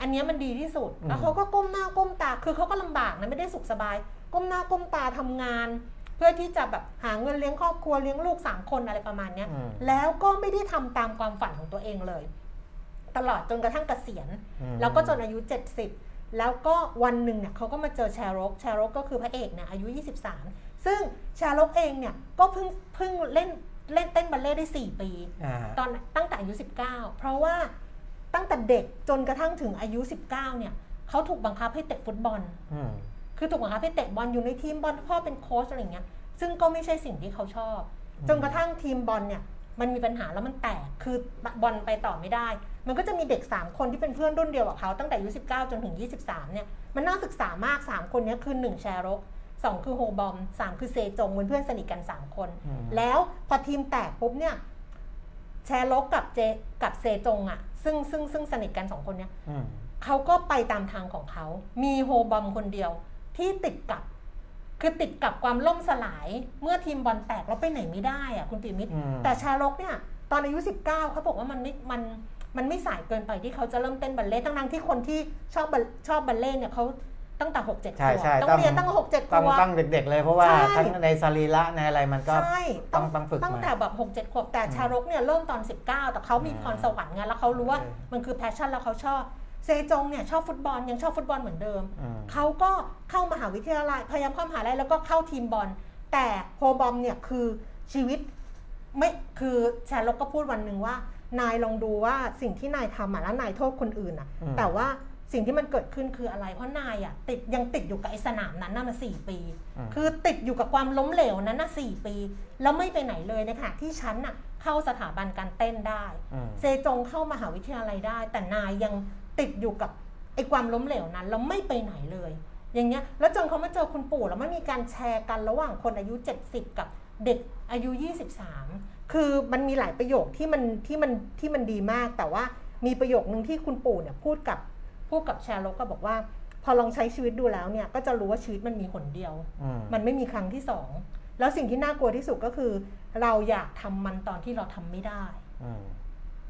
อันเนี้ยมันดีที่สุดแล้วเขาก็ก้มหน้าก้มตา คือเขาก็ลำบากนะไม่ได้สุขสบาย ก้มหน้าก้มตาทำงาน เพื่อที่จะแบบหาเงินเลี้ยงครอบครัวเลี้ยงลูกสามคนอะไรประมาณเนี้ยอืมแล้วก็ไม่ได้ทำตามความฝันของตัวเองเลย ตลอดจนกระทั่งเกษียณอืมแล้วก็จนอายุ 70 แล้วก็วันหนึ่งเนี่ยเขาก็มาเจอแชร์รกแชร์รกก็คือพระเอกเนี่ยอายุ 23 ซึ่งแชร์รกเองเนี่ยก็เพิ่งเพิ่งเล่นเล่นเต้นบัลเล่ต์ได้ 4 ปีอ่าฮะตอนตั้งแต่อายุ 19 เพราะว่าตั้งแต่เด็กจนกระทั่งถึงอายุ 19 เนี่ยเขาถูกบังคับให้เตะฟุตบอลอืมคือถูกบังคับให้เตะบอลอยู่ในทีมบอลพ่อเป็นโค้ชอะไรอย่างเงี้ย ซึ่งก็ไม่ใช่สิ่งที่เขาชอบ จนกระทั่งทีมบอลเนี่ย มันมีปัญหาแล้วมันแตก คือบอลไปต่อไม่ได้ มันก็จะมีเด็ก 3 คนที่เป็นเพื่อนรุ่นเดียวกับเขาตั้งแต่อายุ19 จนถึง 23 เนี่ย มันน่าศึกษามาก 3 คนเนี้คือ 1 แชร์รก2คือโฮบอม3คือเซจงเป็นเพื่อนสนิทกัน 3 คนอืมแล้วพอทีมแตกปุ๊บเนี่ยแชร์รกกับเจกับเซจงอะซึ่งซึ่งซึ่งสนิทกันสองคนเนี้ยอืมเขาก็ไปตามทางของเขา มีโฮบอมคนเดียวที่ติดกับ คือติดกับความล่มสลายเมื่อทีมบอลแตกแล้วไปไหนไม่ได้อะคุณปิมิตรอืมแต่ชาลกเนี่ย ตอนอายุ 19เขาบอกว่ามันไม่มันมันไม่สายเกินไปที่เขาจะเริ่มเต้นบัลเล่ต์ทั้งๆที่คนที่ชอบบัลชอบบัลเล่ต์เนี่ยเขาตั้งแต่หกเจ็ดขวบใช่ใช่ต้องต้องเรียนตั้งหกเจ็ดขวบต้องต้องเด็กๆเลยเพราะว่าใช่ทั้งในสรีระในอะไรมันก็ใช่ต้องต้องฝึกตั้งมาแต่แบบหกเจ็ดขวบแต่ชารกเนี่ยเริ่มตอน19แต่เขามีพรสวรรค์ไงแล้วเขารู้ว่าเออมันคือ passion แล้วเขาชอบ เซจงเนี่ยชอบฟุตบอลยังชอบฟุตบอลเหมือนเดิมอืมเขาก็เข้ามหาวิทยาลัยพยายามเข้ามหาลัยแล้วก็เข้าทีมบอล แต่โฮบอมเนี่ยคือชีวิตไม่คือแชร์ลกก็พูดวันหนึ่งว่า นายลองดูว่าสิ่งที่นายทำอะแล้วนายโทษคนอื่นอะอืมแต่ว่าสิ่งที่มันเกิดขึ้นคืออะไร เพราะนายอะติดยังติดอยู่กับไอ้สนามนั้นน่ะมาสี่ปีอืมคือติดอยู่กับความล้มเหลวนั้นน่ะสี่ปี แล้วไม่ไปไหนเลยในขณะที่ฉันน่ะเข้าสถาบันการเต้นได้อืมเซจงเข้ามหาวิทยาลัยได้ แต่นายยัง ติดอยู่กับไอ้ความล้มเหลวนั้นแล้วไม่ไปไหนเลย อย่างเงี้ยแล้วจนเขามาเจอคุณปู่แล้วมันมีการแชร์กันระหว่างคนอายุ 70 กับเด็กอายุ 23 คือมันมีหลายประโยคที่มันที่มันที่มันดีมาก แต่ว่ามีประโยคนึงที่คุณปู่เนี่ยพูดกับพูดกับแชร์โลกก็บอกว่า พอลองใช้ชีวิตดูแล้วเนี่ยก็จะรู้ว่าชีวิตมันมีหนเดียวอืมมันไม่มีครั้งที่สองแล้วสิ่งที่น่ากลัวที่สุดก็คือ เราอยากทำมันตอนที่เราทำไม่ได้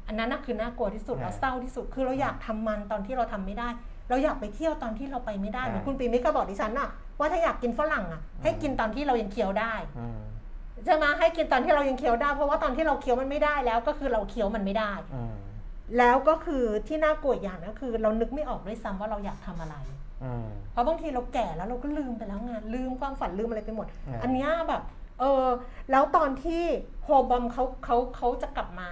อืมอันนั้นนะคือน่ากลัวที่สุดอ่าแล้วเศร้าที่สุด คือเราอยากทำมันตอนที่เราทำไม่ได้ เราอยากไปเที่ยวตอนที่เราไปไม่ได้อ่าเหมือนคุณปีมิกก็บอกดิฉันอะว่าถ้าอยากกินฝรั่งอะให้กินตอนที่เรายังเคี้ยวได้อืมใช่ไหมให้กินตอนที่เรายังเคี้ยวได้ เพราะว่าตอนที่เราเคี้ยวมันไม่ได้แล้วก็คือเราเคี้ยวมันไม่ได้อืมแล้วก็คือที่น่ากลัวอีกอย่างก็คือเรานึกไม่ออกด้วยซ้ำว่าเราอยากทำอะไรอืมเพราะบางทีเราแก่แล้วเราก็ลืมไปแล้วไงลืมความฝันลืมอะไรไปหมดอ่าอันเนี้ยแบบ เออ แล้วตอนที่โฮบอมเขาเขาเขาจะกลับมา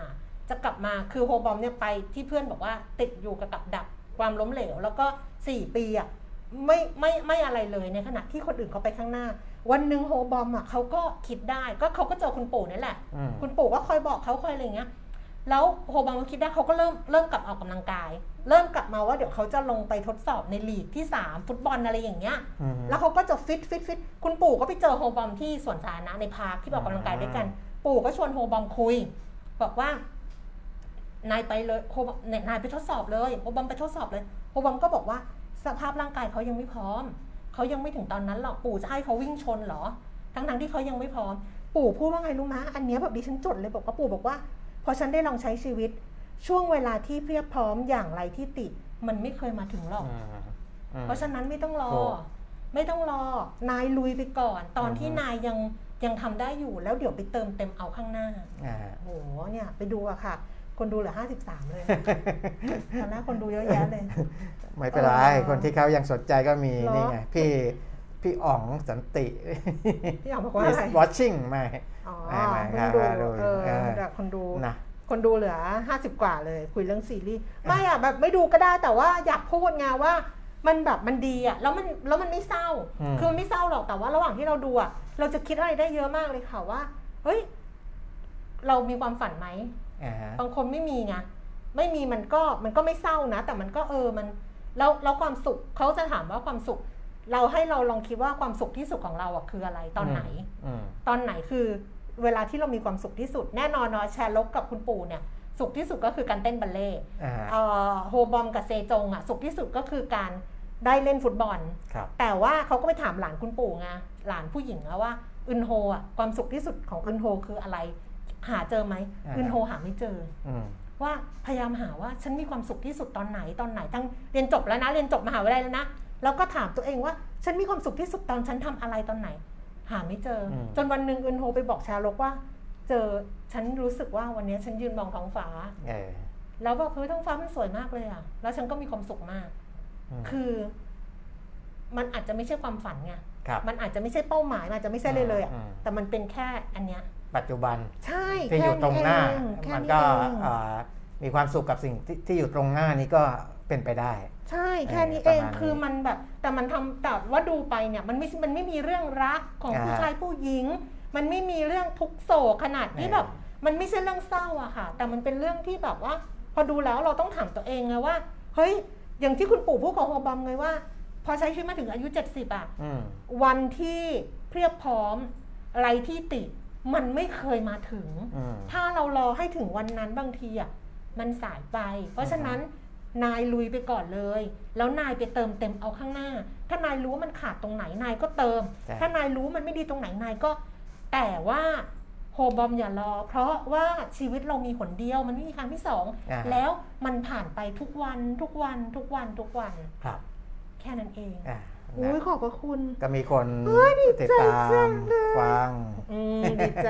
จะกลับมาคือโฮบอมเนี่ยไปที่เพื่อนบอกว่าติดอยู่กับกับดักความล้มเหลว แล้วก็ 4 ปีอะไม่ไม่ไม่อะไรเลยในขณะที่คนอื่นเขาไปข้างหน้า วันหนึ่งโฮบอมอะเขาก็คิดได้ก็เขาก็เจอคุณปู่นี่แหละ อืม คุณปู่ก็คอยบอกเขาคอยอะไรอย่างเงี้ย แล้วโฮบอมก็คิดได้เขาก็เริ่มเริ่มกลับออกกำลังกาย เริ่มกลับมาว่าเดี๋ยวเขาจะลงไปทดสอบในลีกที่ 3 ฟุตบอลอะไรอย่างเงี้ย อืม แล้วเขาก็จะฟิตฟิตฟิตคุณปู่ก็ไปเจอโฮบอมที่สวนสาธารณะใน park ที่ไปออกกำลังกายด้วยกัน ปู่ก็ชวนโฮบอมคุย บอกว่า นายไปเลยโฮบอมเนี่ยนายไปทดสอบเลยโฮบอมไปทดสอบเลยโฮบอมก็บอกว่าสภาพร่างกายเขายังไม่พร้อมเขายังไม่ถึงตอนนั้นหรอกปู่จะให้เขาวิ่งชนเหรอ ทั้งนั้นที่เขายังไม่พร้อม ปู่พูดว่าไงรู้มะอันเนี้ยแบบดิฉันจดเลยบอกว่าปู่บอกว่าพอฉันได้ลองใช้ชีวิต ช่วงเวลาที่เพียบพร้อมอย่างไรที่ติดมันไม่เคยมาถึงหรอกอืมอืมเพราะฉะนั้นไม่ต้องรอถูกไม่ต้องรอนายลุยไปก่อน ตอนที่อือฮึนายยังยังทำได้อยู่แล้วเดี๋ยวไปเติมเต็มเอาข้างหน้าอ่าโหเนี่ยไปดูอะค่ะ คนดูเหลือห้าสิบสามเลยตอนแรกคนดูเยอะแยะเลย ไม่เป็นไรเออคนที่เขายังสนใจก็มีเหรอนี่ไง พี่พี่อ๋องสันติ พี่อ๋องบอกว่าอะไร Is watching ไม่อ๋อไม่ไม่คนครับดูดูเออเออแต่คนดูนะคนดูเหลือห้าสิบกว่าเลย คุยเรื่องซีรีส์ไม่อะแบบไม่ดูก็ได้แต่ว่าอยากพูดไงว่ามันแบบมันดีอะแล้วมันแล้วมันไม่เศร้าอืมคือมันไม่เศร้าหรอกแต่ว่าระหว่างที่เราดูอะเราจะคิดอะไรได้เยอะมากเลยค่ะว่า เฮ้ย เรามีความฝันไหม อ่าฮะบางคนไม่มีไงไม่มีมันก็มันก็ไม่เศร้านะ แต่มันก็เออมันแล้วแล้วความสุขเขาจะถามว่าความสุข เราให้เราลองคิดว่าความสุขที่สุดของเราอะคืออะไรตอนไหนอืมตอนไหนคือเวลาที่เรามีความสุขที่สุดแน่นอนเนาะแชร์ลกกับคุณปู่เนี่ย สุขที่สุดก็คือการเต้นบัลเล่ต์อ่าฮะเอ่อโฮบอมกับเซจงอะสุขที่สุดก็คือการได้เล่นฟุตบอลครับแต่ว่าเขาก็ไปถามหลานคุณปู่ไงหลานผู้หญิงอะว่าอึนโฮอะความสุขที่สุดของอึนโฮคืออะไร หาเจอไหมอ่าอึนโฮหาไม่เจออืมว่าพยายามหาว่าฉันมีความสุขที่สุดตอนไหนตอนไหนทั้งเรียนจบแล้วนะ เรียนจบมหาวิทยาลัยแล้วนะแล้วก็ถามตัวเองว่าฉันมีความสุขที่สุดตอนฉันทำอะไรตอนไหน หาไม่เจออมจนวันหนึ่งอึนโฮไปบอกชาลกว่า เจอฉันรู้สึกว่าวันนี้ฉันยืนมองท้องฟ้าเออแล้วแบบเฮ้ยท้องฟ้ามันสวยมากเลยอะแล้วฉันก็มีความสุขมากอืมคือ มันอาจจะไม่ใช่ความฝันไงครับมันอาจจะไม่ใช่เป้าหมายมันอาจจะไม่ใช่เลยเลยอะอืมแต่มันเป็นแค่อันเนี้ย ปัจจุบันใช่ที่อยู่ตรงหน้าแค่เองแค่มันนี้ก็เองเอ่อมีความสุขกับสิ่งที่ที่อยู่ตรงหน้านี้ก็เป็นไปได้ ใช่แค่นี้เอเอองประมาณนี้คือมันแบบ แต่มันทำแต่ว่าดูไปเนี่ยมันไม่มันไม่มีเรื่องรักของอ่าผู้ชายผู้หญิง มันไม่มีเรื่องทุกข์โศกขนาดที่เออแบบ มันไม่ใช่เรื่องเศร้าอะค่ะ แต่มันเป็นเรื่องที่แบบว่า พอดูแล้วเราต้องถามตัวเองไงว่าเฮ้ยอย่างที่คุณปู่พูดกับโฮบอมไงว่า พอใช้ชีวิตมาถึงอายุ 70อะอืมวันที่เพรียบพร้อมอะไรที่ติด มันไม่เคยมาถึง อืม ถ้าเรารอให้ถึงวันนั้นบางทีอะมันสายไป เพราะฉะนั้นนายลุยไปก่อนเลย แล้วนายไปเติมเต็มเอาข้างหน้า ถ้านายรู้ว่ามันขาดตรงไหนนายก็เติม ใช่ ถ้านายรู้มันไม่ดีตรงไหนนายก็ แต่ว่าโฮบอมอย่ารอ เพราะว่าชีวิตเรามีหนเดียวมันไม่มีครั้งที่สองอ่า แล้วมันผ่านไปทุกวันทุกวันทุกวันทุกวัน ครับแค่นั้นเอง อ่า อุ้ยนะขอบพระคุณ ก็มีคนเฮ้ยดีติดใจตาจัมงเลยฟังอืมดีใจ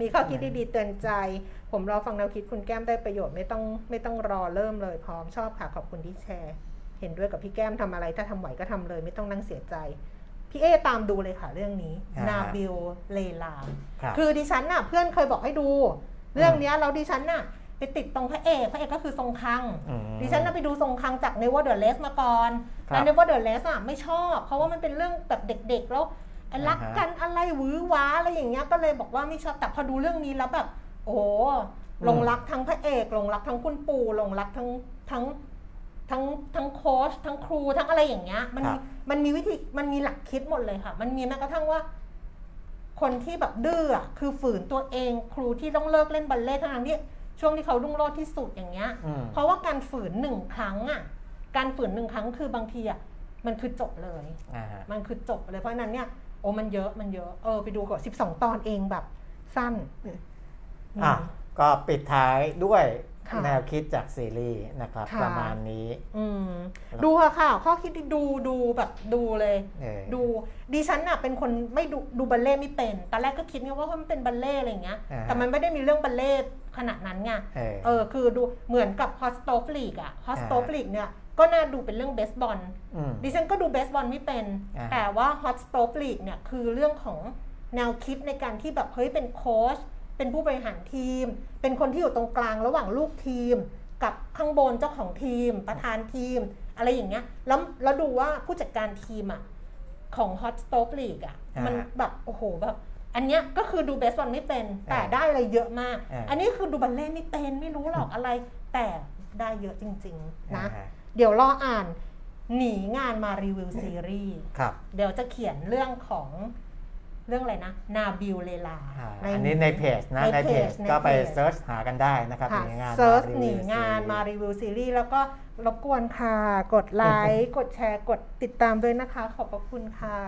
มีข้อคิดดีๆเตือนใจ ผมรอฟังแนวคิดคุณแก้มได้ประโยชน์ไม่ต้องไม่ต้องรอเริ่มเลยพร้อมชอบค่ะขอบคุณที่แชร์ เห็นด้วยกับพี่แก้มทำอะไร ถ้าทำไหวก็ทำเลย ไม่ต้องนั่งเสียใจพี่เอตามดูเลยค่ะเรื่องนี้อ่านาบิลเลลาครับคือดิฉันน่ะเพื่อนเคยบอกให้ดู เรื่องเนี้ยเราดิฉันน่ะ ไปติดตรงพระเอก พระเอกก็คือทรงคัง อืม ดิฉันน่ะไปดูทรงคังจาก Never the Less มาก่อนครับแล้ว Never the Less อะไม่ชอบ เพราะว่ามันเป็นเรื่องแบบเด็กๆ แล้วไอ้รักอ่าฮะกันอะไรหวือหวาอะไรอย่างเงี้ยก็เลยบอกว่าไม่ชอบแต่พอดูเรื่องนี้แล้วแบบ โอ้โหหลงรักทั้งพระเอกหลงรักทั้งคุณปู่หลงรักทั้งทั้งทั้งทั้งโค้ชทั้งครูทั้งอะไรอย่างเงี้ยมันครัมีบมันมีวิธีมันมีหลักคิดหมดเลยค่ะ มันมีแม้กระทั่งว่า คนที่แบบดื้ออะคือฝืนตัวเองครูที่ต้องเลิกเล่นบัลเล่ต์ทั้งๆที่ ช่วงที่เขารุ่งโรจน์ที่สุดอย่างเงี้ย อืม เพราะว่าการฝืนหนึ่งครั้งอะ การฝืนหนึ่งครั้งคือบางทีอะมันคือจบเลย อ่าฮะมันคือจบเลยเพราะฉะนั้นเนี่ยโอ้มันเยอะมันเยอะเออไปดูก่อนสิบสองตอนเองแบบ สั้นอะก็ปิดท้ายด้วยค่ะแนวคิดจากซีรีส์นะครับ ค่ะ ประมาณนี้ อืมดูค่ะค่ะข้อคิดดีดูดูแบบดูเลย เออ ดูดิฉันน่ะเป็นคนไม่ดูดูบัลเล่ต์ไม่เป็น ตอนแรกก็คิดไงว่ามันเป็นบัลเล่ต์อะไรอย่างเงี้ย อ่าฮะแต่มันไม่ได้มีเรื่องบัลเล่ต์ ขนาดนั้นไงเออเออคือดูเหมือนกับ Hot Stove League อะ Hot Stove League เนี่ยก็น่าดูเป็นเรื่องเบสบอลอืมดิฉันก็ดูเบสบอลไม่เป็นอ่าแต่ว่าฮอตสโต e ลีกเนี่ยคือเรื่องของแนวคิดในการที่แบบเฮ้ยเป็นโค้ชเป็นผู้บริหารทีม เป็นคนที่อยู่ตรงกลางระหว่างลูกทีม กับข้างบนเจ้าของทีม ประธานทีม อะไรอย่างเงี้ยแล้วแล้วดูว่าผู้จัดการทีมอะของฮอตสโต e ลีกอะอ่ามัมันแบบโอ้โหแบบ อันเนี้ยก็คือดูเบสบอลไม่เป็น แต่อ่าได้อะไรเยอะมากอ่าอันนี้คือดูบัลเล่ต์ไม่เป็นไม่รู้หรอกอะไร แต่ได้เยอะจริง ๆ นะอ่าฮะเดี๋ยวรออ่านหนีงานมารีวิวซีรีส์ครับเดี๋ยวจะเขียนเรื่องของเรื่องอะไรนะ นาบิลเลลาอ่าอันนี้ในเพจนะในเพจก็ไป searchหากันได้นะครับค่ะหนีงาน search มาหนีรีวิวงานซีรีส์มารีวิวซีรีส์แล้วก็รบกวนค่ะ กดไลค์ กดแชร์ กดติดตามด้วยนะคะ ขอบพระคุณค่ะ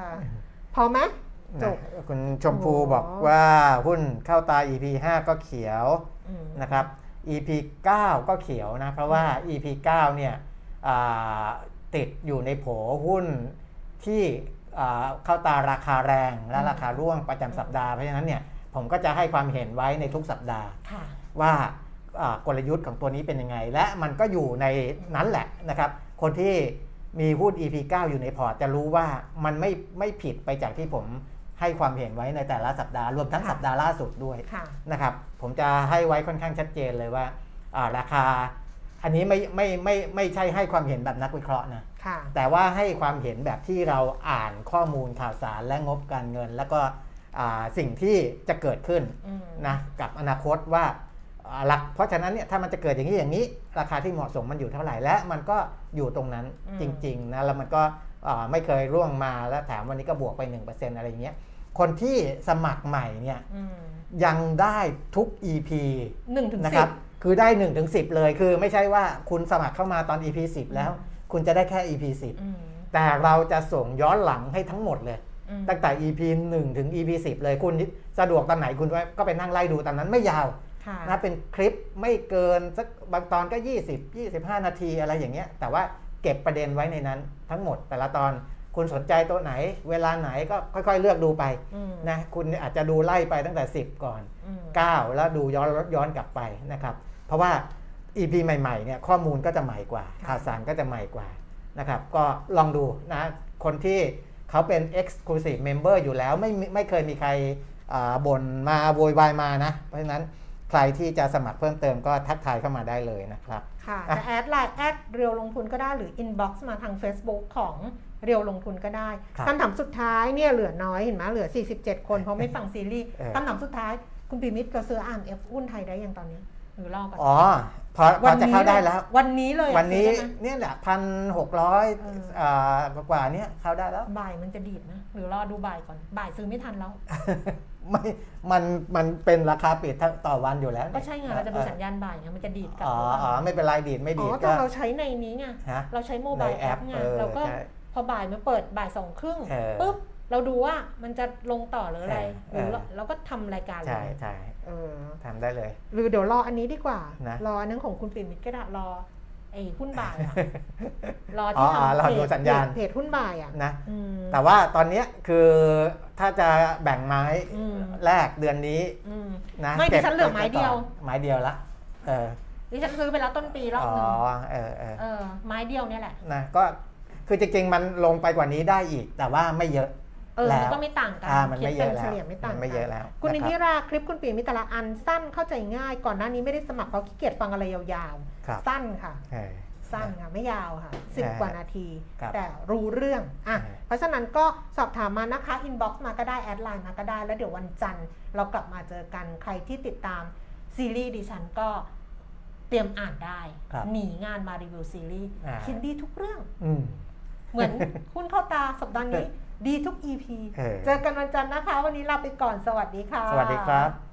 พอไหม จนะบ คุณชมพูโอ้บอกว่าหุ้นเข้าตา EP 5 ก็เขียวอืม นะครับ EP 9 ก็เขียวนะ เพราะว่า EP 9 เนี่ยอ่าติดอยู่ในโผหุ้นที่อ่าเข้าตาราคาแรงและราคาร่วงประจำสัปดาห์ เพราะฉะนั้นเนี่ยผมก็จะให้ความเห็นไว้ในทุกสัปดาห์ ค่ะ ว่าอ่ากลยุทธ์ของตัวนี้เป็นยังไง และมันก็อยู่ในนั้นแหละนะครับ คนที่มีหุ้น EP 9 อยู่ในพอร์ตจะรู้ว่ามันไม่ไม่ผิดไปจากที่ผม ให้ความเห็นไว้ในแต่ละสัปดาห์รวมทั้งค่ะสัปดาห์ล่าสุดด้วยค่ะนะครับผมจะให้ไว้ค่อนข้างชัดเจนเลยว่าอ่าราคา อันนี้ไม่ไม่ไม่ไม่ใช่ให้ความเห็นแบบนักวิเคราะห์นะค่ะแต่ว่าให้ความเห็นแบบที่เราอ่านข้อมูลข่าวสารและงบการเงิน แล้วก็อ่าสิ่งที่จะเกิดขึ้นอืมนะกับอนาคตว่าอ่าหลักเพราะฉะนั้นเนี่ยถ้ามันจะเกิดอย่างนี้อย่างนี้ ราคาที่เหมาะสมมันอยู่เท่าไหร่และมันก็อยู่ตรงนั้นอืมจริง ๆนะแล้วมันก็อ่าไม่เคยร่วงมาแล้วแถมวันนี้ก็บวกไป 1%อะไรเงี้ย คนที่สมัครใหม่เนี่ยอืมยังได้ทุก EP หนึ่งถึงนะสิครับบคือได้1ถึง10 เลย คือไม่ใช่ว่าคุณสมัครเข้ามาตอน EP 10 แล้ว คุณจะได้แค่ EP อืม10 แต่เราจะส่งย้อนหลังให้ทั้งหมดเลยอืมตั้งแต่ EP 1 ถึง EP 10 เลยคุณสะดวกตอนไหนคุณก็ไปนั่งไล่ดูตอนนั้นไม่ยาวค่ะนะเป็นคลิปไม่เกินสักบางตอนก็ 20 25 นาทีอะไรอย่างเงี้ย แต่ว่าเก็บประเด็นไว้ในนั้นทั้งหมดแต่ละตอน คุณสนใจตัวไหน เวลาไหนก็ค่อย ๆ เลือกดูไปอืมนะคุณอาจจะดูไล่ไปตั้งแต่ 10 ก่อนอืม9แล้วดูย้อนย้อนกลับไปนะครับ เพราะว่า EP ใหม่ๆเนี่ยข้อมูลก็จะใหม่กว่าค่ะข่าวสารก็จะใหม่กว่านะครับ ก็ลองดูนะ คนที่เขาเป็น Exclusive Member อยู่แล้วไม่มีไม่เคยมีใครอ่าบ่นมาโวยวายมานะ เพราะฉะนั้นใครที่จะสมัครเพิ่มเติมก็ทักทายเข้ามาได้เลยนะครับ ค่ะอะจะ add ไลน์แอดเรียวลงทุนก็ได้หรือ inbox มาทาง Facebook ของ เรียวลงทุนก็ได้ครับคำถามสุดท้ายเนี่ยเหลือน้อยเห็นไหมเหลือ 47 คนเพราะไม่ฟังซีรีส์เออคำถามสุดท้ายคุณปีมิตรเราซื้ออ่านเอฟหุ้นไทยได้ยังตอนนี้หรือรอก่อนอ๋อพอพอจะเข้าได้แล้ว วันนี้เลยอะวันนี้ซื้อได้ไหมเนี่ยแหละพันหกร้อยเออกว่าๆเนี่ยเข้าได้แล้วบ่ายมันจะดีดนะหรือรอดูบ่ายก่อนบ่ายซื้อไม่ทันแล้วไม่มันมันเป็นราคาปิดทั้งต่อวันอยู่แล้ว ก็ใช่ไงเราจะดูสัญญาณบ่ายไงมันจะดีดกลับอ๋อหรือเปอ๋อล่าไม่เป็นไรดีดไม่อ๋ดีอดแต่ก็เราใช้ในนี้ไงฮะเราใช้โมบายในแอแอปปไงเออเราก็ใช่ พอบ่ายมาเปิดบ่ายสองครึ่งเออปุ๊บเราดูว่ามันจะลงต่อหรืออะไรเออหรือเราเออเราก็ทำรายการเลใช่ยใช่เออทำได้เลย หรือเดี๋ยวรออันนี้ดีกว่านะรออันนั้นของคุณปิ่มมิตรก็ได้รอไอ้หุ้นบ่ายอะรออ๋อที่อ๋อทำรอเพดูจสัญญาณเพจหุ้นบ่ายอะนะอืมแต่ว่าตอนเนี้ยคือถ้าจะแบ่งไม้อืมแรกเดือนนี้อืมนะไม่ดิฉันเหลือไม้เดียว ไม้เดียวละเออดิฉันซื้อไปแล้วต้นปีรอบอ๋อหนึ่งเออเออเออไม้เดียวเนี่ยแหละนะก็ คือจริงๆมันลงไปกว่านี้ได้อีก แต่ว่าไม่เยอะเออแล้มันวก็ไม่ต่างกันอ่ามันคิดไม่เยเป็อะนแล้วเฉลี่ยไม่ต่างมันกัไม่เยอะแล้ว คุณนะนิรับธิราคลิปคุณปีมีแต่ละอันสั้นเข้าใจง่าย ก่อนหน้านี้ไม่ได้สมัครเพราะขี้เกียจฟังอะไรยาวครับๆสั้นค่ะเออสั้นค่ะไม่ยาวค่ะสิบเออกว่านาทีครับแต่รู้เรื่องอะเออเพราะฉะนั้นก็สอบถามมานะคะอินบ็อกซ์มาก็ได้แอดไลน์มาก็ได้ แล้วเดี๋ยววันจันทร์เรากลับมาเจอกันใครที่ติดตามซีรีส์ดิฉันก็เตรียมอ่านได้ครับหนีงานมารีวิวซีรีส์อ่าคิดดีทุกเรื่องอืม เหมือนหุ้นเข้าตาสัปดาห์นี้ดีทุก EP เออเจอกันวันจันทร์นะคะ วันนี้ลาไปก่อนสวัสดีค่ะ สวัสดีครับ